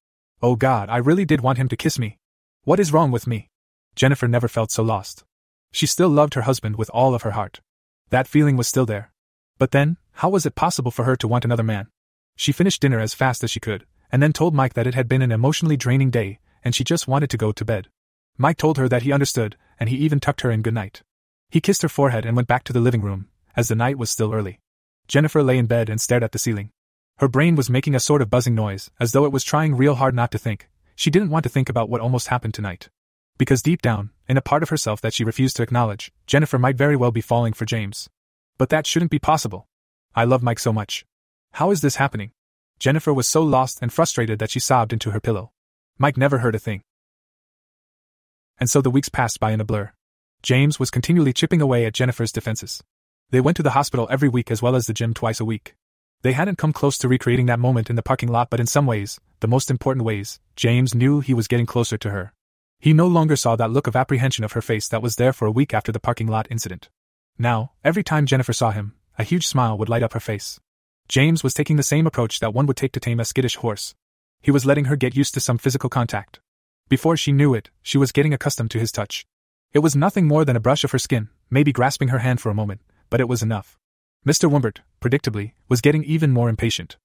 Oh God, I really did want him to kiss me. What is wrong with me? Jennifer never felt so lost. She still loved her husband with all of her heart. That feeling was still there. But then, how was it possible for her to want another man? She finished dinner as fast as she could, and then told Mike that it had been an emotionally draining day, and she just wanted to go to bed. Mike told her that he understood, and he even tucked her in good night. He kissed her forehead and went back to the living room, as the night was still early. Jennifer lay in bed and stared at the ceiling. Her brain was making a sort of buzzing noise, as though it was trying real hard not to think. She didn't want to think about what almost happened tonight. Because deep down, in a part of herself that she refused to acknowledge, Jennifer might very well be falling for James. But that shouldn't be possible. I love Mike so much. How is this happening? Jennifer was so lost and frustrated that she sobbed into her pillow. Mike never heard a thing. And so the weeks passed by in a blur. James was continually chipping away at Jennifer's defenses. They went to the hospital every week as well as the gym twice a week. They hadn't come close to recreating that moment in the parking lot, but in some ways, the most important ways, James knew he was getting closer to her. He no longer saw that look of apprehension of her face that was there for a week after the parking lot incident. Now, every time Jennifer saw him, a huge smile would light up her face. James was taking the same approach that one would take to tame a skittish horse. He was letting her get used to some physical contact. Before she knew it, she was getting accustomed to his touch. It was nothing more than a brush of her skin, maybe grasping her hand for a moment, but it was enough. Mr. Wimbert, predictably, was getting even more impatient.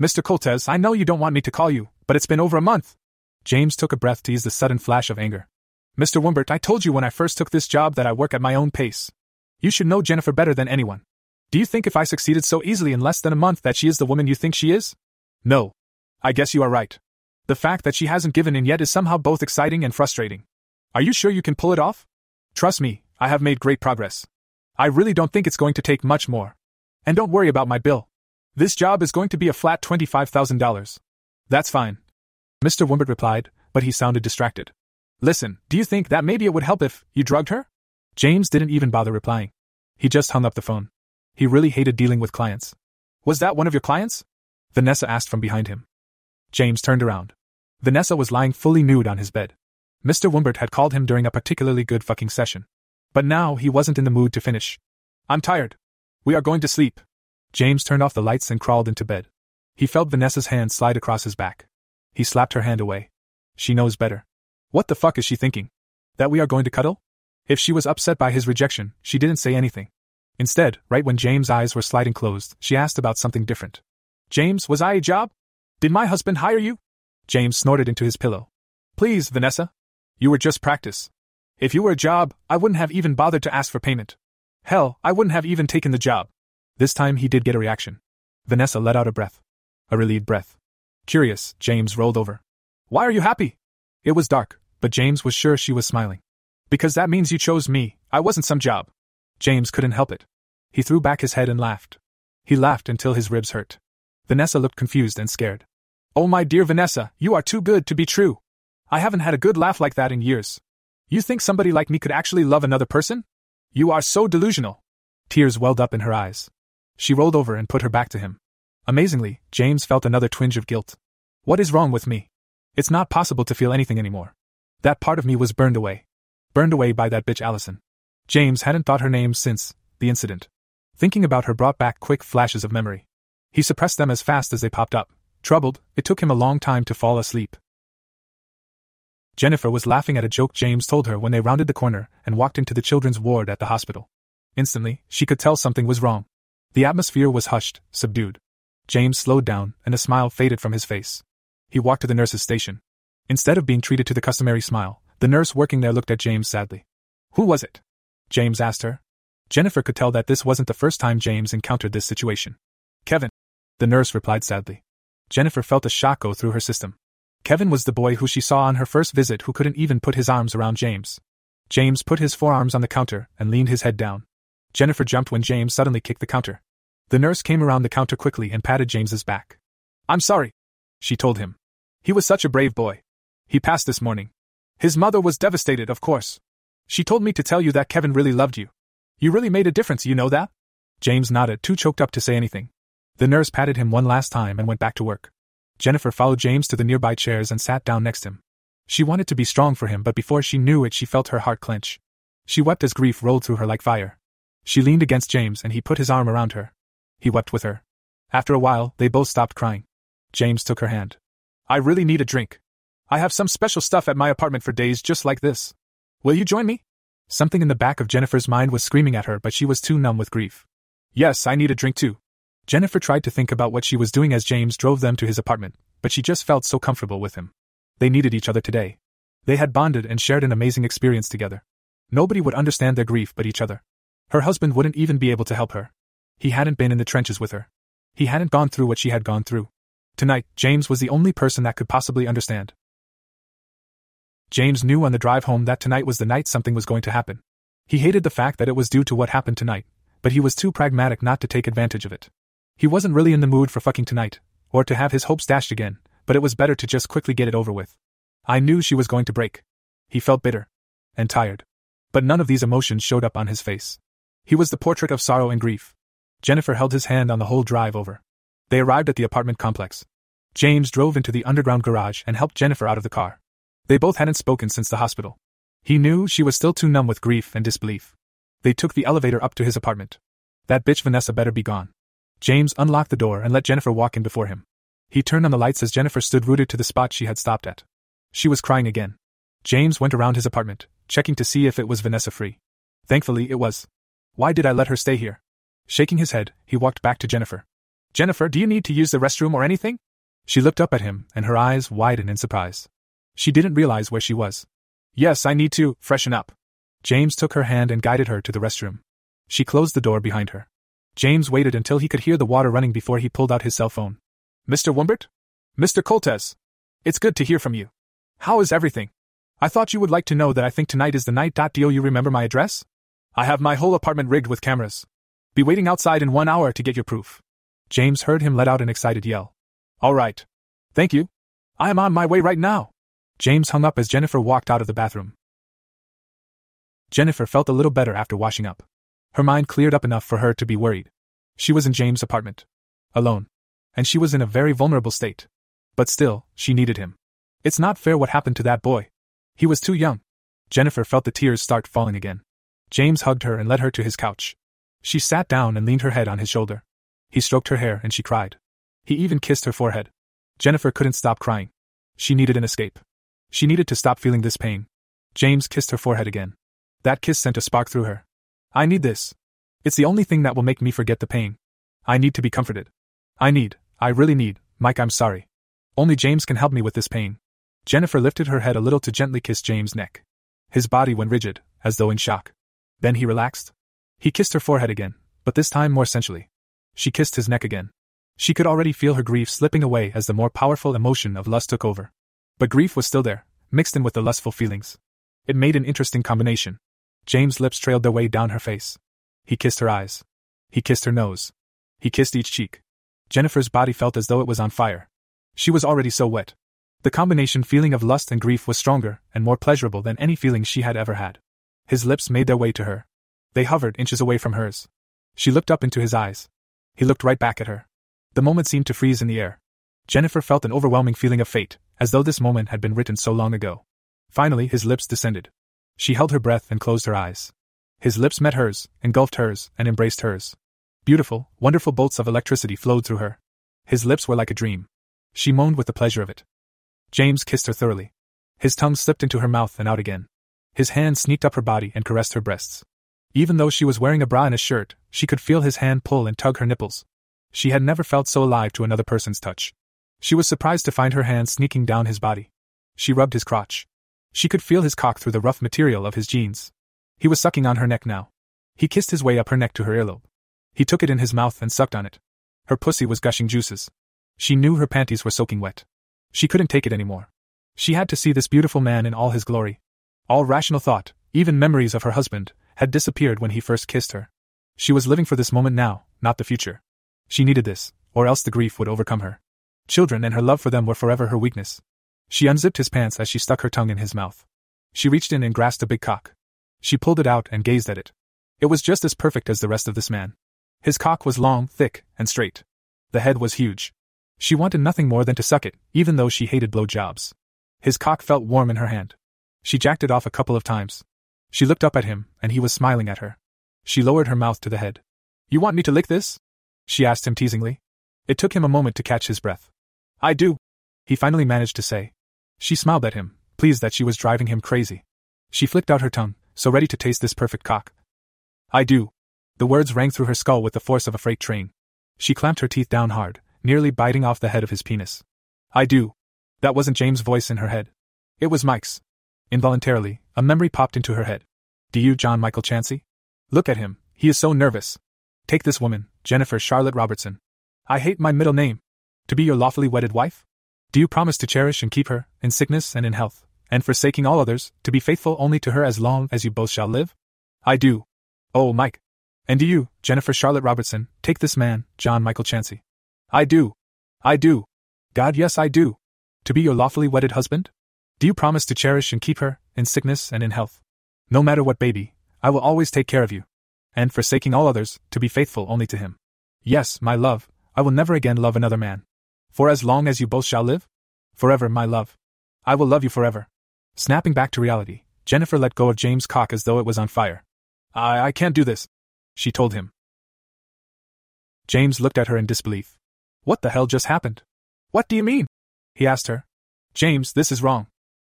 Mr. Coltes, I know you don't want me to call you, but it's been over a month. James took a breath to ease the sudden flash of anger. Mr. Wimbert, I told you when I first took this job that I work at my own pace. You should know Jennifer better than anyone. Do you think if I succeeded so easily in less than a month that she is the woman you think she is? No. I guess you are right. The fact that she hasn't given in yet is somehow both exciting and frustrating. Are you sure you can pull it off? Trust me, I have made great progress. I really don't think it's going to take much more. And don't worry about my bill. This job is going to be a flat $25,000. That's fine. Mr. Wimbert replied, but he sounded distracted. Listen, do you think that maybe it would help if you drugged her? James didn't even bother replying. He just hung up the phone. He really hated dealing with clients. Was that one of your clients? Vanessa asked from behind him. James turned around. Vanessa was lying fully nude on his bed. Mr. Wimbert had called him during a particularly good fucking session. But now he wasn't in the mood to finish. I'm tired. We are going to sleep. James turned off the lights and crawled into bed. He felt Vanessa's hand slide across his back. He slapped her hand away. She knows better. What the fuck is she thinking? That we are going to cuddle? If she was upset by his rejection, she didn't say anything. Instead, right when James' eyes were sliding closed, she asked about something different. James, was I a job? Did my husband hire you? James snorted into his pillow. Please, Vanessa. You were just practice. If you were a job, I wouldn't have even bothered to ask for payment. Hell, I wouldn't have even taken the job. This time he did get a reaction. Vanessa let out a breath. A relieved breath. Curious, James rolled over. Why are you happy? It was dark, but James was sure she was smiling. Because that means you chose me, I wasn't some job. James couldn't help it. He threw back his head and laughed. He laughed until his ribs hurt. Vanessa looked confused and scared. Oh, my dear Vanessa, you are too good to be true. I haven't had a good laugh like that in years. You think somebody like me could actually love another person? You are so delusional. Tears welled up in her eyes. She rolled over and put her back to him. Amazingly, James felt another twinge of guilt. What is wrong with me? It's not possible to feel anything anymore. That part of me was burned away. Burned away by that bitch Allison. James hadn't thought her name since the incident. Thinking about her brought back quick flashes of memory. He suppressed them as fast as they popped up. Troubled, it took him a long time to fall asleep. Jennifer was laughing at a joke James told her when they rounded the corner and walked into the children's ward at the hospital. Instantly, she could tell something was wrong. The atmosphere was hushed, subdued. James slowed down, and a smile faded from his face. He walked to the nurse's station. Instead of being treated to the customary smile, the nurse working there looked at James sadly. Who was it? James asked her. Jennifer could tell that this wasn't the first time James encountered this situation. Kevin. The nurse replied sadly. Jennifer felt a shock go through her system. Kevin was the boy who she saw on her first visit who couldn't even put his arms around James. James put his forearms on the counter and leaned his head down. Jennifer jumped when James suddenly kicked the counter. The nurse came around the counter quickly and patted James's back. I'm sorry, she told him. He was such a brave boy. He passed this morning. His mother was devastated, of course. She told me to tell you that Kevin really loved you. You really made a difference, you know that? James nodded, too choked up to say anything. The nurse patted him one last time and went back to work. Jennifer followed James to the nearby chairs and sat down next to him. She wanted to be strong for him, but before she knew it, she felt her heart clench. She wept as grief rolled through her like fire. She leaned against James and he put his arm around her. He wept with her. After a while, they both stopped crying. James took her hand. I really need a drink. I have some special stuff at my apartment for days just like this. Will you join me? Something in the back of Jennifer's mind was screaming at her, but she was too numb with grief. Yes, I need a drink too. Jennifer tried to think about what she was doing as James drove them to his apartment, but she just felt so comfortable with him. They needed each other today. They had bonded and shared an amazing experience together. Nobody would understand their grief but each other. Her husband wouldn't even be able to help her. He hadn't been in the trenches with her. He hadn't gone through what she had gone through. Tonight, James was the only person that could possibly understand. James knew on the drive home that tonight was the night something was going to happen. He hated the fact that it was due to what happened tonight, but he was too pragmatic not to take advantage of it. He wasn't really in the mood for fucking tonight, or to have his hopes dashed again, but it was better to just quickly get it over with. I knew she was going to break. He felt bitter. And tired. But none of these emotions showed up on his face. He was the portrait of sorrow and grief. Jennifer held his hand on the whole drive over. They arrived at the apartment complex. James drove into the underground garage and helped Jennifer out of the car. They both hadn't spoken since the hospital. He knew she was still too numb with grief and disbelief. They took the elevator up to his apartment. That bitch Vanessa better be gone. James unlocked the door and let Jennifer walk in before him. He turned on the lights as Jennifer stood rooted to the spot she had stopped at. She was crying again. James went around his apartment, checking to see if it was Vanessa free. Thankfully, it was. Why did I let her stay here? Shaking his head, he walked back to Jennifer. Jennifer, do you need to use the restroom or anything? She looked up at him, and her eyes widened in surprise. She didn't realize where she was. Yes, I need to freshen up. James took her hand and guided her to the restroom. She closed the door behind her. James waited until he could hear the water running before he pulled out his cell phone. Mr. Wimbert? Mr. Coltes. It's good to hear from you. How is everything? I thought you would like to know that I think tonight is the night. Do you remember my address? I have my whole apartment rigged with cameras. Be waiting outside in one hour to get your proof. James heard him let out an excited yell. All right. Thank you. I am on my way right now. James hung up as Jennifer walked out of the bathroom. Jennifer felt a little better after washing up. Her mind cleared up enough for her to be worried. She was in James' apartment. Alone. And she was in a very vulnerable state. But still, she needed him. It's not fair what happened to that boy. He was too young. Jennifer felt the tears start falling again. James hugged her and led her to his couch. She sat down and leaned her head on his shoulder. He stroked her hair and she cried. He even kissed her forehead. Jennifer couldn't stop crying. She needed an escape. She needed to stop feeling this pain. James kissed her forehead again. That kiss sent a spark through her. I need this. It's the only thing that will make me forget the pain. I need to be comforted. I need, I really need, Mike, I'm sorry. Only James can help me with this pain. Jennifer lifted her head a little to gently kiss James' neck. His body went rigid, as though in shock. Then he relaxed. He kissed her forehead again, but this time more sensually. She kissed his neck again. She could already feel her grief slipping away as the more powerful emotion of lust took over. But grief was still there, mixed in with the lustful feelings. It made an interesting combination. James' lips trailed their way down her face. He kissed her eyes. He kissed her nose. He kissed each cheek. Jennifer's body felt as though it was on fire. She was already so wet. The combination feeling of lust and grief was stronger and more pleasurable than any feeling she had ever had. His lips made their way to her. They hovered inches away from hers. She looked up into his eyes. He looked right back at her. The moment seemed to freeze in the air. Jennifer felt an overwhelming feeling of fate, as though this moment had been written so long ago. Finally, his lips descended. She held her breath and closed her eyes. His lips met hers, engulfed hers, and embraced hers. Beautiful, wonderful bolts of electricity flowed through her. His lips were like a dream. She moaned with the pleasure of it. James kissed her thoroughly. His tongue slipped into her mouth and out again. His hand sneaked up her body and caressed her breasts. Even though she was wearing a bra and a shirt, she could feel his hand pull and tug her nipples. She had never felt so alive to another person's touch. She was surprised to find her hand sneaking down his body. She rubbed his crotch. She could feel his cock through the rough material of his jeans. He was sucking on her neck now. He kissed his way up her neck to her earlobe. He took it in his mouth and sucked on it. Her pussy was gushing juices. She knew her panties were soaking wet. She couldn't take it anymore. She had to see this beautiful man in all his glory. All rational thought, even memories of her husband, had disappeared when he first kissed her. She was living for this moment now, not the future. She needed this, or else the grief would overcome her. Children and her love for them were forever her weakness. She unzipped his pants as she stuck her tongue in his mouth. She reached in and grasped a big cock. She pulled it out and gazed at it. It was just as perfect as the rest of this man. His cock was long, thick, and straight. The head was huge. She wanted nothing more than to suck it, even though she hated blowjobs. His cock felt warm in her hand. She jacked it off a couple of times. She looked up at him, and he was smiling at her. She lowered her mouth to the head. You want me to lick this? She asked him teasingly. It took him a moment to catch his breath. I do. He finally managed to say. She smiled at him, pleased that she was driving him crazy. She flicked out her tongue, so ready to taste this perfect cock. I do. The words rang through her skull with the force of a freight train. She clamped her teeth down hard, nearly biting off the head of his penis. I do. That wasn't James' voice in her head. It was Mike's. Involuntarily, a memory popped into her head. Do you, John Michael Chansey? Look at him, he is so nervous. Take this woman, Jennifer Charlotte Robertson. I hate my middle name. To be your lawfully wedded wife? Do you promise to cherish and keep her, in sickness and in health, and forsaking all others, to be faithful only to her as long as you both shall live? I do. Oh, Mike. And do you, Jennifer Charlotte Robertson, take this man, John Michael Chansey? I do. I do. God, yes, I do. To be your lawfully wedded husband? Do you promise to cherish and keep her, in sickness and in health? No matter what, baby, I will always take care of you. And forsaking all others, to be faithful only to him. Yes, my love, I will never again love another man. For as long as you both shall live? Forever, my love. I will love you forever. Snapping back to reality, Jennifer let go of James' cock as though it was on fire. I, I can't do this, she told him. James looked at her in disbelief. What the hell just happened? What do you mean? He asked her. James, this is wrong.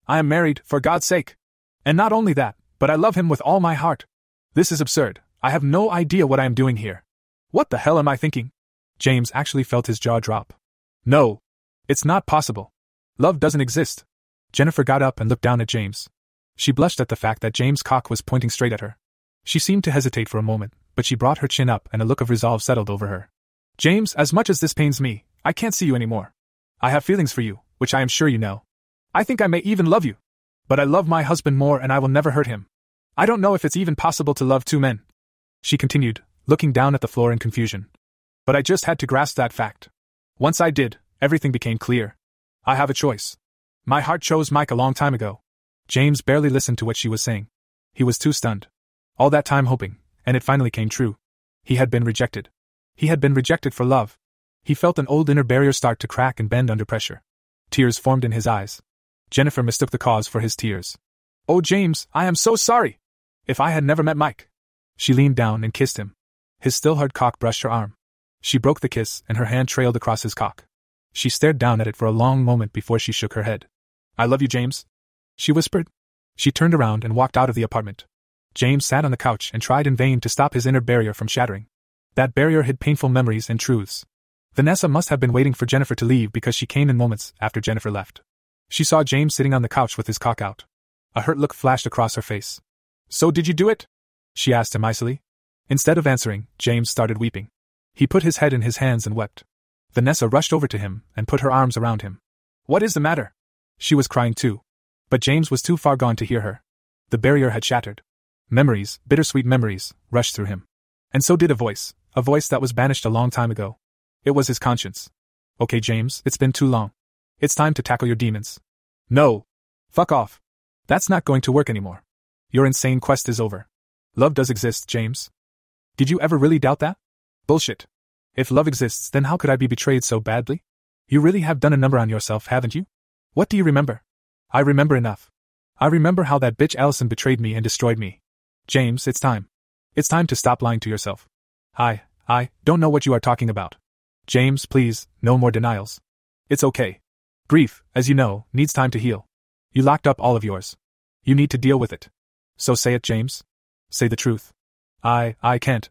I am married, for God's sake. And not only that, but I love him with all my heart. This is absurd. I have no idea what I am doing here. What the hell am I thinking? James actually felt his jaw drop. No. It's not possible. Love doesn't exist. Jennifer got up and looked down at James. She blushed at the fact that James' cock was pointing straight at her. She seemed to hesitate for a moment, but she brought her chin up and a look of resolve settled over her. James, as much as this pains me, I can't see you anymore. I have feelings for you, which I am sure you know. I think I may even love you. But I love my husband more and I will never hurt him. I don't know if it's even possible to love two men. She continued, looking down at the floor in confusion. But I just had to grasp that fact. Once I did, everything became clear. I have a choice. My heart chose Mike a long time ago. James barely listened to what she was saying. He was too stunned. All that time hoping, and it finally came true. He had been rejected. He had been rejected for love. He felt an old inner barrier start to crack and bend under pressure. Tears formed in his eyes. Jennifer mistook the cause for his tears. Oh, James, I am so sorry! If I had never met Mike. She leaned down and kissed him. His still hard cock brushed her arm. She broke the kiss, and her hand trailed across his cock. She stared down at it for a long moment before she shook her head. I love you, James. She whispered. She turned around and walked out of the apartment. James sat on the couch and tried in vain to stop his inner barrier from shattering. That barrier hid painful memories and truths. Vanessa must have been waiting for Jennifer to leave because she came in moments after Jennifer left. She saw James sitting on the couch with his cock out. A hurt look flashed across her face. So did you do it? She asked him icily. Instead of answering, James started weeping. He put his head in his hands and wept. Vanessa rushed over to him and put her arms around him. What is the matter? She was crying too. But James was too far gone to hear her. The barrier had shattered. Memories, bittersweet memories, rushed through him. And so did a voice, a voice that was banished a long time ago. It was his conscience. Okay, James, it's been too long. It's time to tackle your demons. No! Fuck off! That's not going to work anymore. Your insane quest is over. Love does exist, James. Did you ever really doubt that? Bullshit. If love exists, then how could I be betrayed so badly? You really have done a number on yourself, haven't you? What do you remember? I remember enough. I remember how that bitch Allison betrayed me and destroyed me. James, it's time. It's time to stop lying to yourself. I, I, don't know what you are talking about. James, please, no more denials. It's okay. Grief, as you know, needs time to heal. You locked up all of yours. You need to deal with it. So say it, James. Say the truth. I, I can't.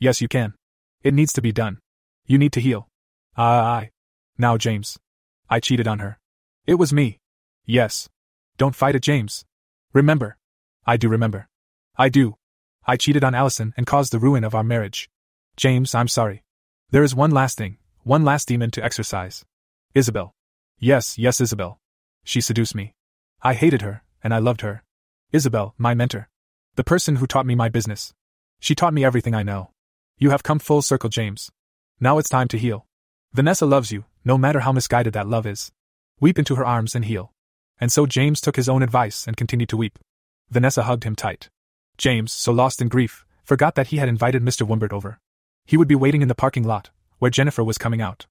Yes, you can. It needs to be done. You need to heal. I, I. Now, James. I cheated on her. It was me. Yes. Don't fight it, James. Remember. I do remember. I do. I cheated on Allison and caused the ruin of our marriage. James, I'm sorry. There is one last thing, one last demon to exorcise. Isabel. Yes, yes, Isabel. She seduced me. I hated her, and I loved her. Isabel, my mentor. The person who taught me my business. She taught me everything I know. You have come full circle, James. Now it's time to heal. Vanessa loves you, no matter how misguided that love is. Weep into her arms and heal. And so James took his own advice and continued to weep. Vanessa hugged him tight. James, so lost in grief, forgot that he had invited Mr. Wimbert over. He would be waiting in the parking lot, where Jennifer was coming out.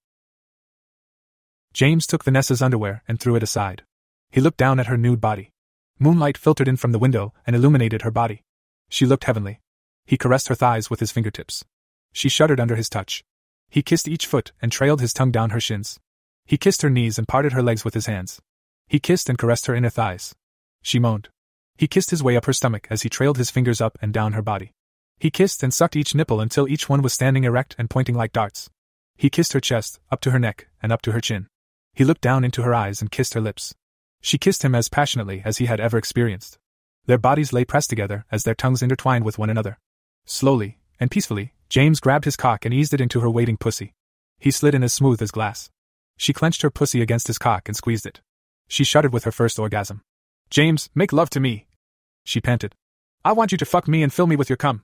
James took Vanessa's underwear and threw it aside. He looked down at her nude body. Moonlight filtered in from the window and illuminated her body. She looked heavenly. He caressed her thighs with his fingertips. She shuddered under his touch. He kissed each foot and trailed his tongue down her shins. He kissed her knees and parted her legs with his hands. He kissed and caressed her inner thighs. She moaned. He kissed his way up her stomach as he trailed his fingers up and down her body. He kissed and sucked each nipple until each one was standing erect and pointing like darts. He kissed her chest, up to her neck, and up to her chin. He looked down into her eyes and kissed her lips. She kissed him as passionately as he had ever experienced. Their bodies lay pressed together as their tongues intertwined with one another. Slowly, and peacefully, James grabbed his cock and eased it into her waiting pussy. He slid in as smooth as glass. She clenched her pussy against his cock and squeezed it. She shuddered with her first orgasm. James, make love to me. She panted. I want you to fuck me and fill me with your cum.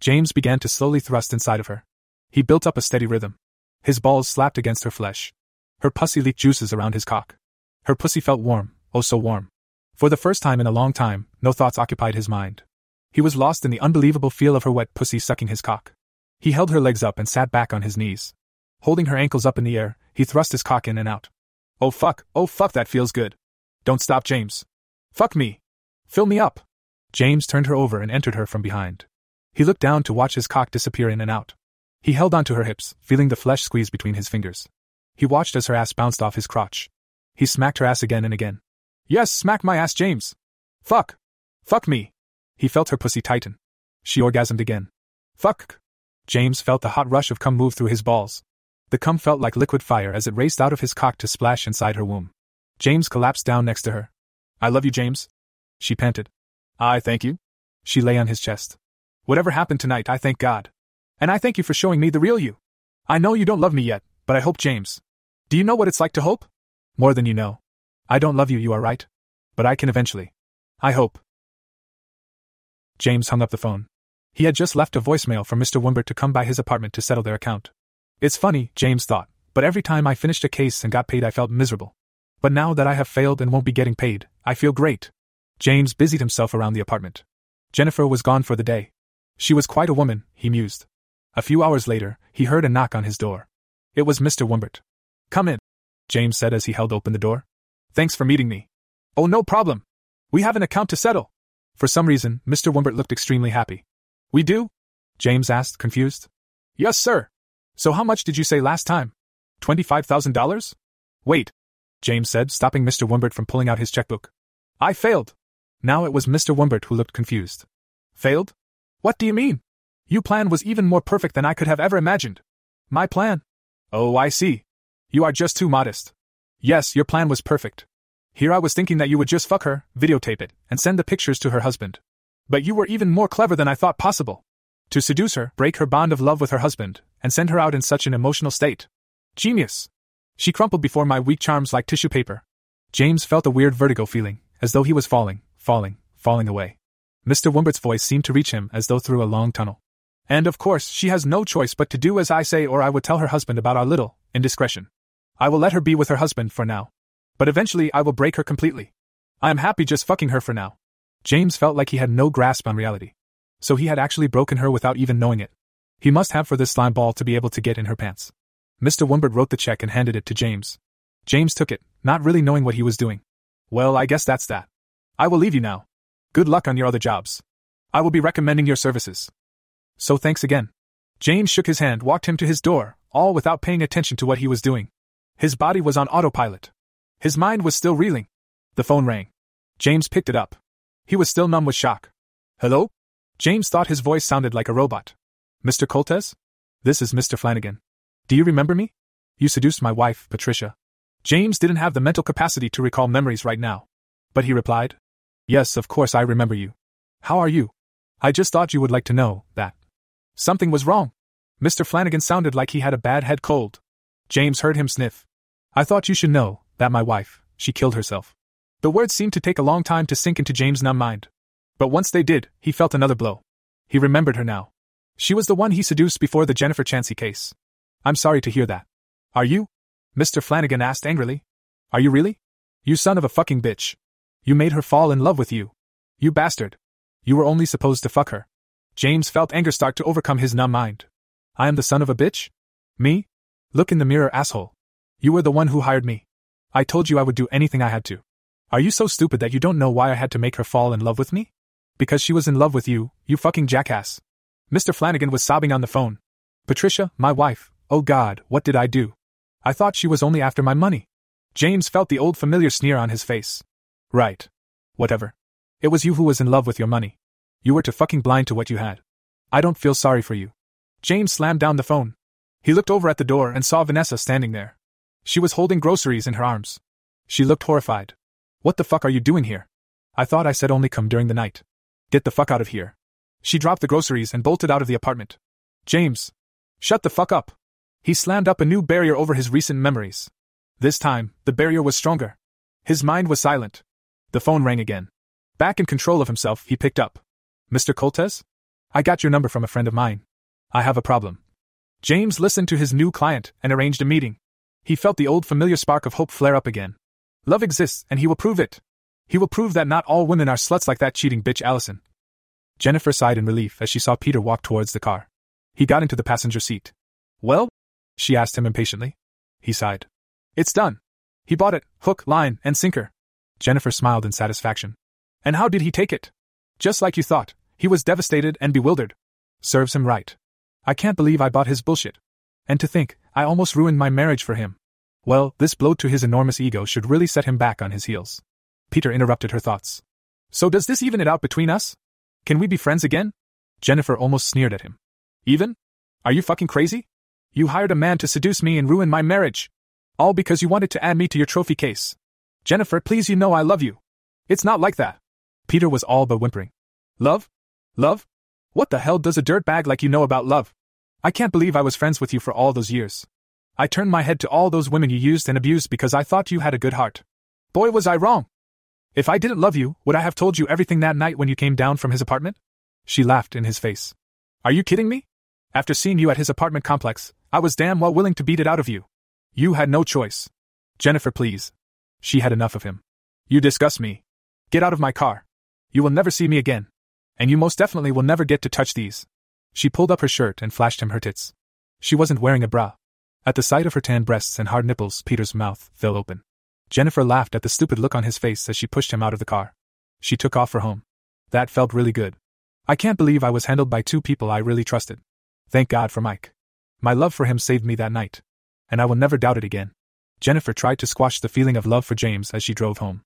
James began to slowly thrust inside of her. He built up a steady rhythm. His balls slapped against her flesh. Her pussy leaked juices around his cock. Her pussy felt warm, oh so warm. For the first time in a long time, no thoughts occupied his mind. He was lost in the unbelievable feel of her wet pussy sucking his cock. He held her legs up and sat back on his knees. Holding her ankles up in the air, he thrust his cock in and out. Oh fuck, oh fuck, that feels good. Don't stop, James. Fuck me. Fill me up. James turned her over and entered her from behind. He looked down to watch his cock disappear in and out. He held onto her hips, feeling the flesh squeeze between his fingers. He watched as her ass bounced off his crotch. He smacked her ass again and again. Yes, smack my ass, James. Fuck. Fuck me. He felt her pussy tighten. She orgasmed again. Fuck. James felt the hot rush of cum move through his balls. The cum felt like liquid fire as it raced out of his cock to splash inside her womb. James collapsed down next to her. I love you, James. She panted. I thank you. She lay on his chest. Whatever happened tonight, I thank God. And I thank you for showing me the real you. I know you don't love me yet, but I hope, James. Do you know what it's like to hope? More than you know. I don't love you, you are right. But I can eventually. I hope. James hung up the phone. He had just left a voicemail for Mr. Wimbert to come by his apartment to settle their account. It's funny, James thought, but every time I finished a case and got paid, I felt miserable. But now that I have failed and won't be getting paid, I feel great. James busied himself around the apartment. Jennifer was gone for the day. She was quite a woman, he mused. A few hours later, he heard a knock on his door. It was Mr. Wimbert. Come in, James said as he held open the door. Thanks for meeting me. Oh, no problem. We have an account to settle. For some reason, Mr. Wimbert looked extremely happy. We do? James asked, confused. Yes, sir. So how much did you say last time? $25,000? Wait, James said, stopping Mr. Wimbert from pulling out his checkbook. I failed. Now it was Mr. Wimbert who looked confused. Failed? What do you mean? Your plan was even more perfect than I could have ever imagined. My plan? Oh, I see. You are just too modest. Yes, your plan was perfect. Here I was thinking that you would just fuck her, videotape it, and send the pictures to her husband. But you were even more clever than I thought possible. To seduce her, break her bond of love with her husband, and send her out in such an emotional state. Genius. She crumpled before my weak charms like tissue paper. James felt a weird vertigo feeling, as though he was falling, falling, falling away. Mr. Wimbert's voice seemed to reach him as though through a long tunnel. And of course, she has no choice but to do as I say, or I would tell her husband about our little indiscretion. I will let her be with her husband for now. But eventually, I will break her completely. I am happy just fucking her for now. James felt like he had no grasp on reality. So he had actually broken her without even knowing it. He must have for this slime ball to be able to get in her pants. Mr. Wimbert wrote the check and handed it to James. James took it, not really knowing what he was doing. Well, I guess that's that. I will leave you now. Good luck on your other jobs. I will be recommending your services. So thanks again. James shook his hand, walked him to his door, all without paying attention to what he was doing. His body was on autopilot. His mind was still reeling. The phone rang. James picked it up. He was still numb with shock. Hello? James thought his voice sounded like a robot. Mr. Coltes? This is Mr. Flanagan. Do you remember me? You seduced my wife, Patricia. James didn't have the mental capacity to recall memories right now. But he replied, Yes, of course I remember you. How are you? I just thought you would like to know that. Something was wrong. Mr. Flanagan sounded like he had a bad head cold. James heard him sniff. I thought you should know that my wife, she killed herself. The words seemed to take a long time to sink into James' numb mind. But once they did, he felt another blow. He remembered her now. She was the one he seduced before the Jennifer Chansey case. I'm sorry to hear that. Are you? Mr. Flanagan asked angrily. Are you really? You son of a fucking bitch. You made her fall in love with you. You bastard. You were only supposed to fuck her. James felt anger start to overcome his numb mind. I am the son of a bitch? Me? Look in the mirror, asshole. You were the one who hired me. I told you I would do anything I had to. Are you so stupid that you don't know why I had to make her fall in love with me? Because she was in love with you, you fucking jackass. Mr. Flanagan was sobbing on the phone. Patricia, my wife, oh God, what did I do? I thought she was only after my money. James felt the old familiar sneer on his face. Right. Whatever. It was you who was in love with your money. You were too fucking blind to what you had. I don't feel sorry for you. James slammed down the phone. He looked over at the door and saw Vanessa standing there. She was holding groceries in her arms. She looked horrified. What the fuck are you doing here? I thought I said only come during the night. Get the fuck out of here. She dropped the groceries and bolted out of the apartment. James. Shut the fuck up. He slammed up a new barrier over his recent memories. This time, the barrier was stronger. His mind was silent. The phone rang again. Back in control of himself, he picked up. Mr. Coltes? I got your number from a friend of mine. I have a problem. James listened to his new client and arranged a meeting. He felt the old familiar spark of hope flare up again. Love exists, and he will prove it. He will prove that not all women are sluts like that cheating bitch Allison. Jennifer sighed in relief as she saw Peter walk towards the car. He got into the passenger seat. Well? She asked him impatiently. He sighed. It's done. He bought it, hook, line, and sinker. Jennifer smiled in satisfaction. And how did he take it? Just like you thought, he was devastated and bewildered. Serves him right. I can't believe I bought his bullshit. And to think, I almost ruined my marriage for him. Well, this blow to his enormous ego should really set him back on his heels. Peter interrupted her thoughts. So does this even it out between us? Can we be friends again? Jennifer almost sneered at him. Even? Are you fucking crazy? You hired a man to seduce me and ruin my marriage. All because you wanted to add me to your trophy case. Jennifer, please, you know I love you. It's not like that. Peter was all but whimpering. Love? Love? What the hell does a dirtbag like you know about love? I can't believe I was friends with you for all those years. I turned my head to all those women you used and abused because I thought you had a good heart. Boy, was I wrong. If I didn't love you, would I have told you everything that night when you came down from his apartment? She laughed in his face. Are you kidding me? After seeing you at his apartment complex, I was damn well willing to beat it out of you. You had no choice. Jennifer, please. She had enough of him. You disgust me. Get out of my car. You will never see me again. And you most definitely will never get to touch these. She pulled up her shirt and flashed him her tits. She wasn't wearing a bra. At the sight of her tan breasts and hard nipples, Peter's mouth fell open. Jennifer laughed at the stupid look on his face as she pushed him out of the car. She took off for home. That felt really good. I can't believe I was handled by two people I really trusted. Thank God for Mike. My love for him saved me that night. And I will never doubt it again. Jennifer tried to squash the feeling of love for James as she drove home.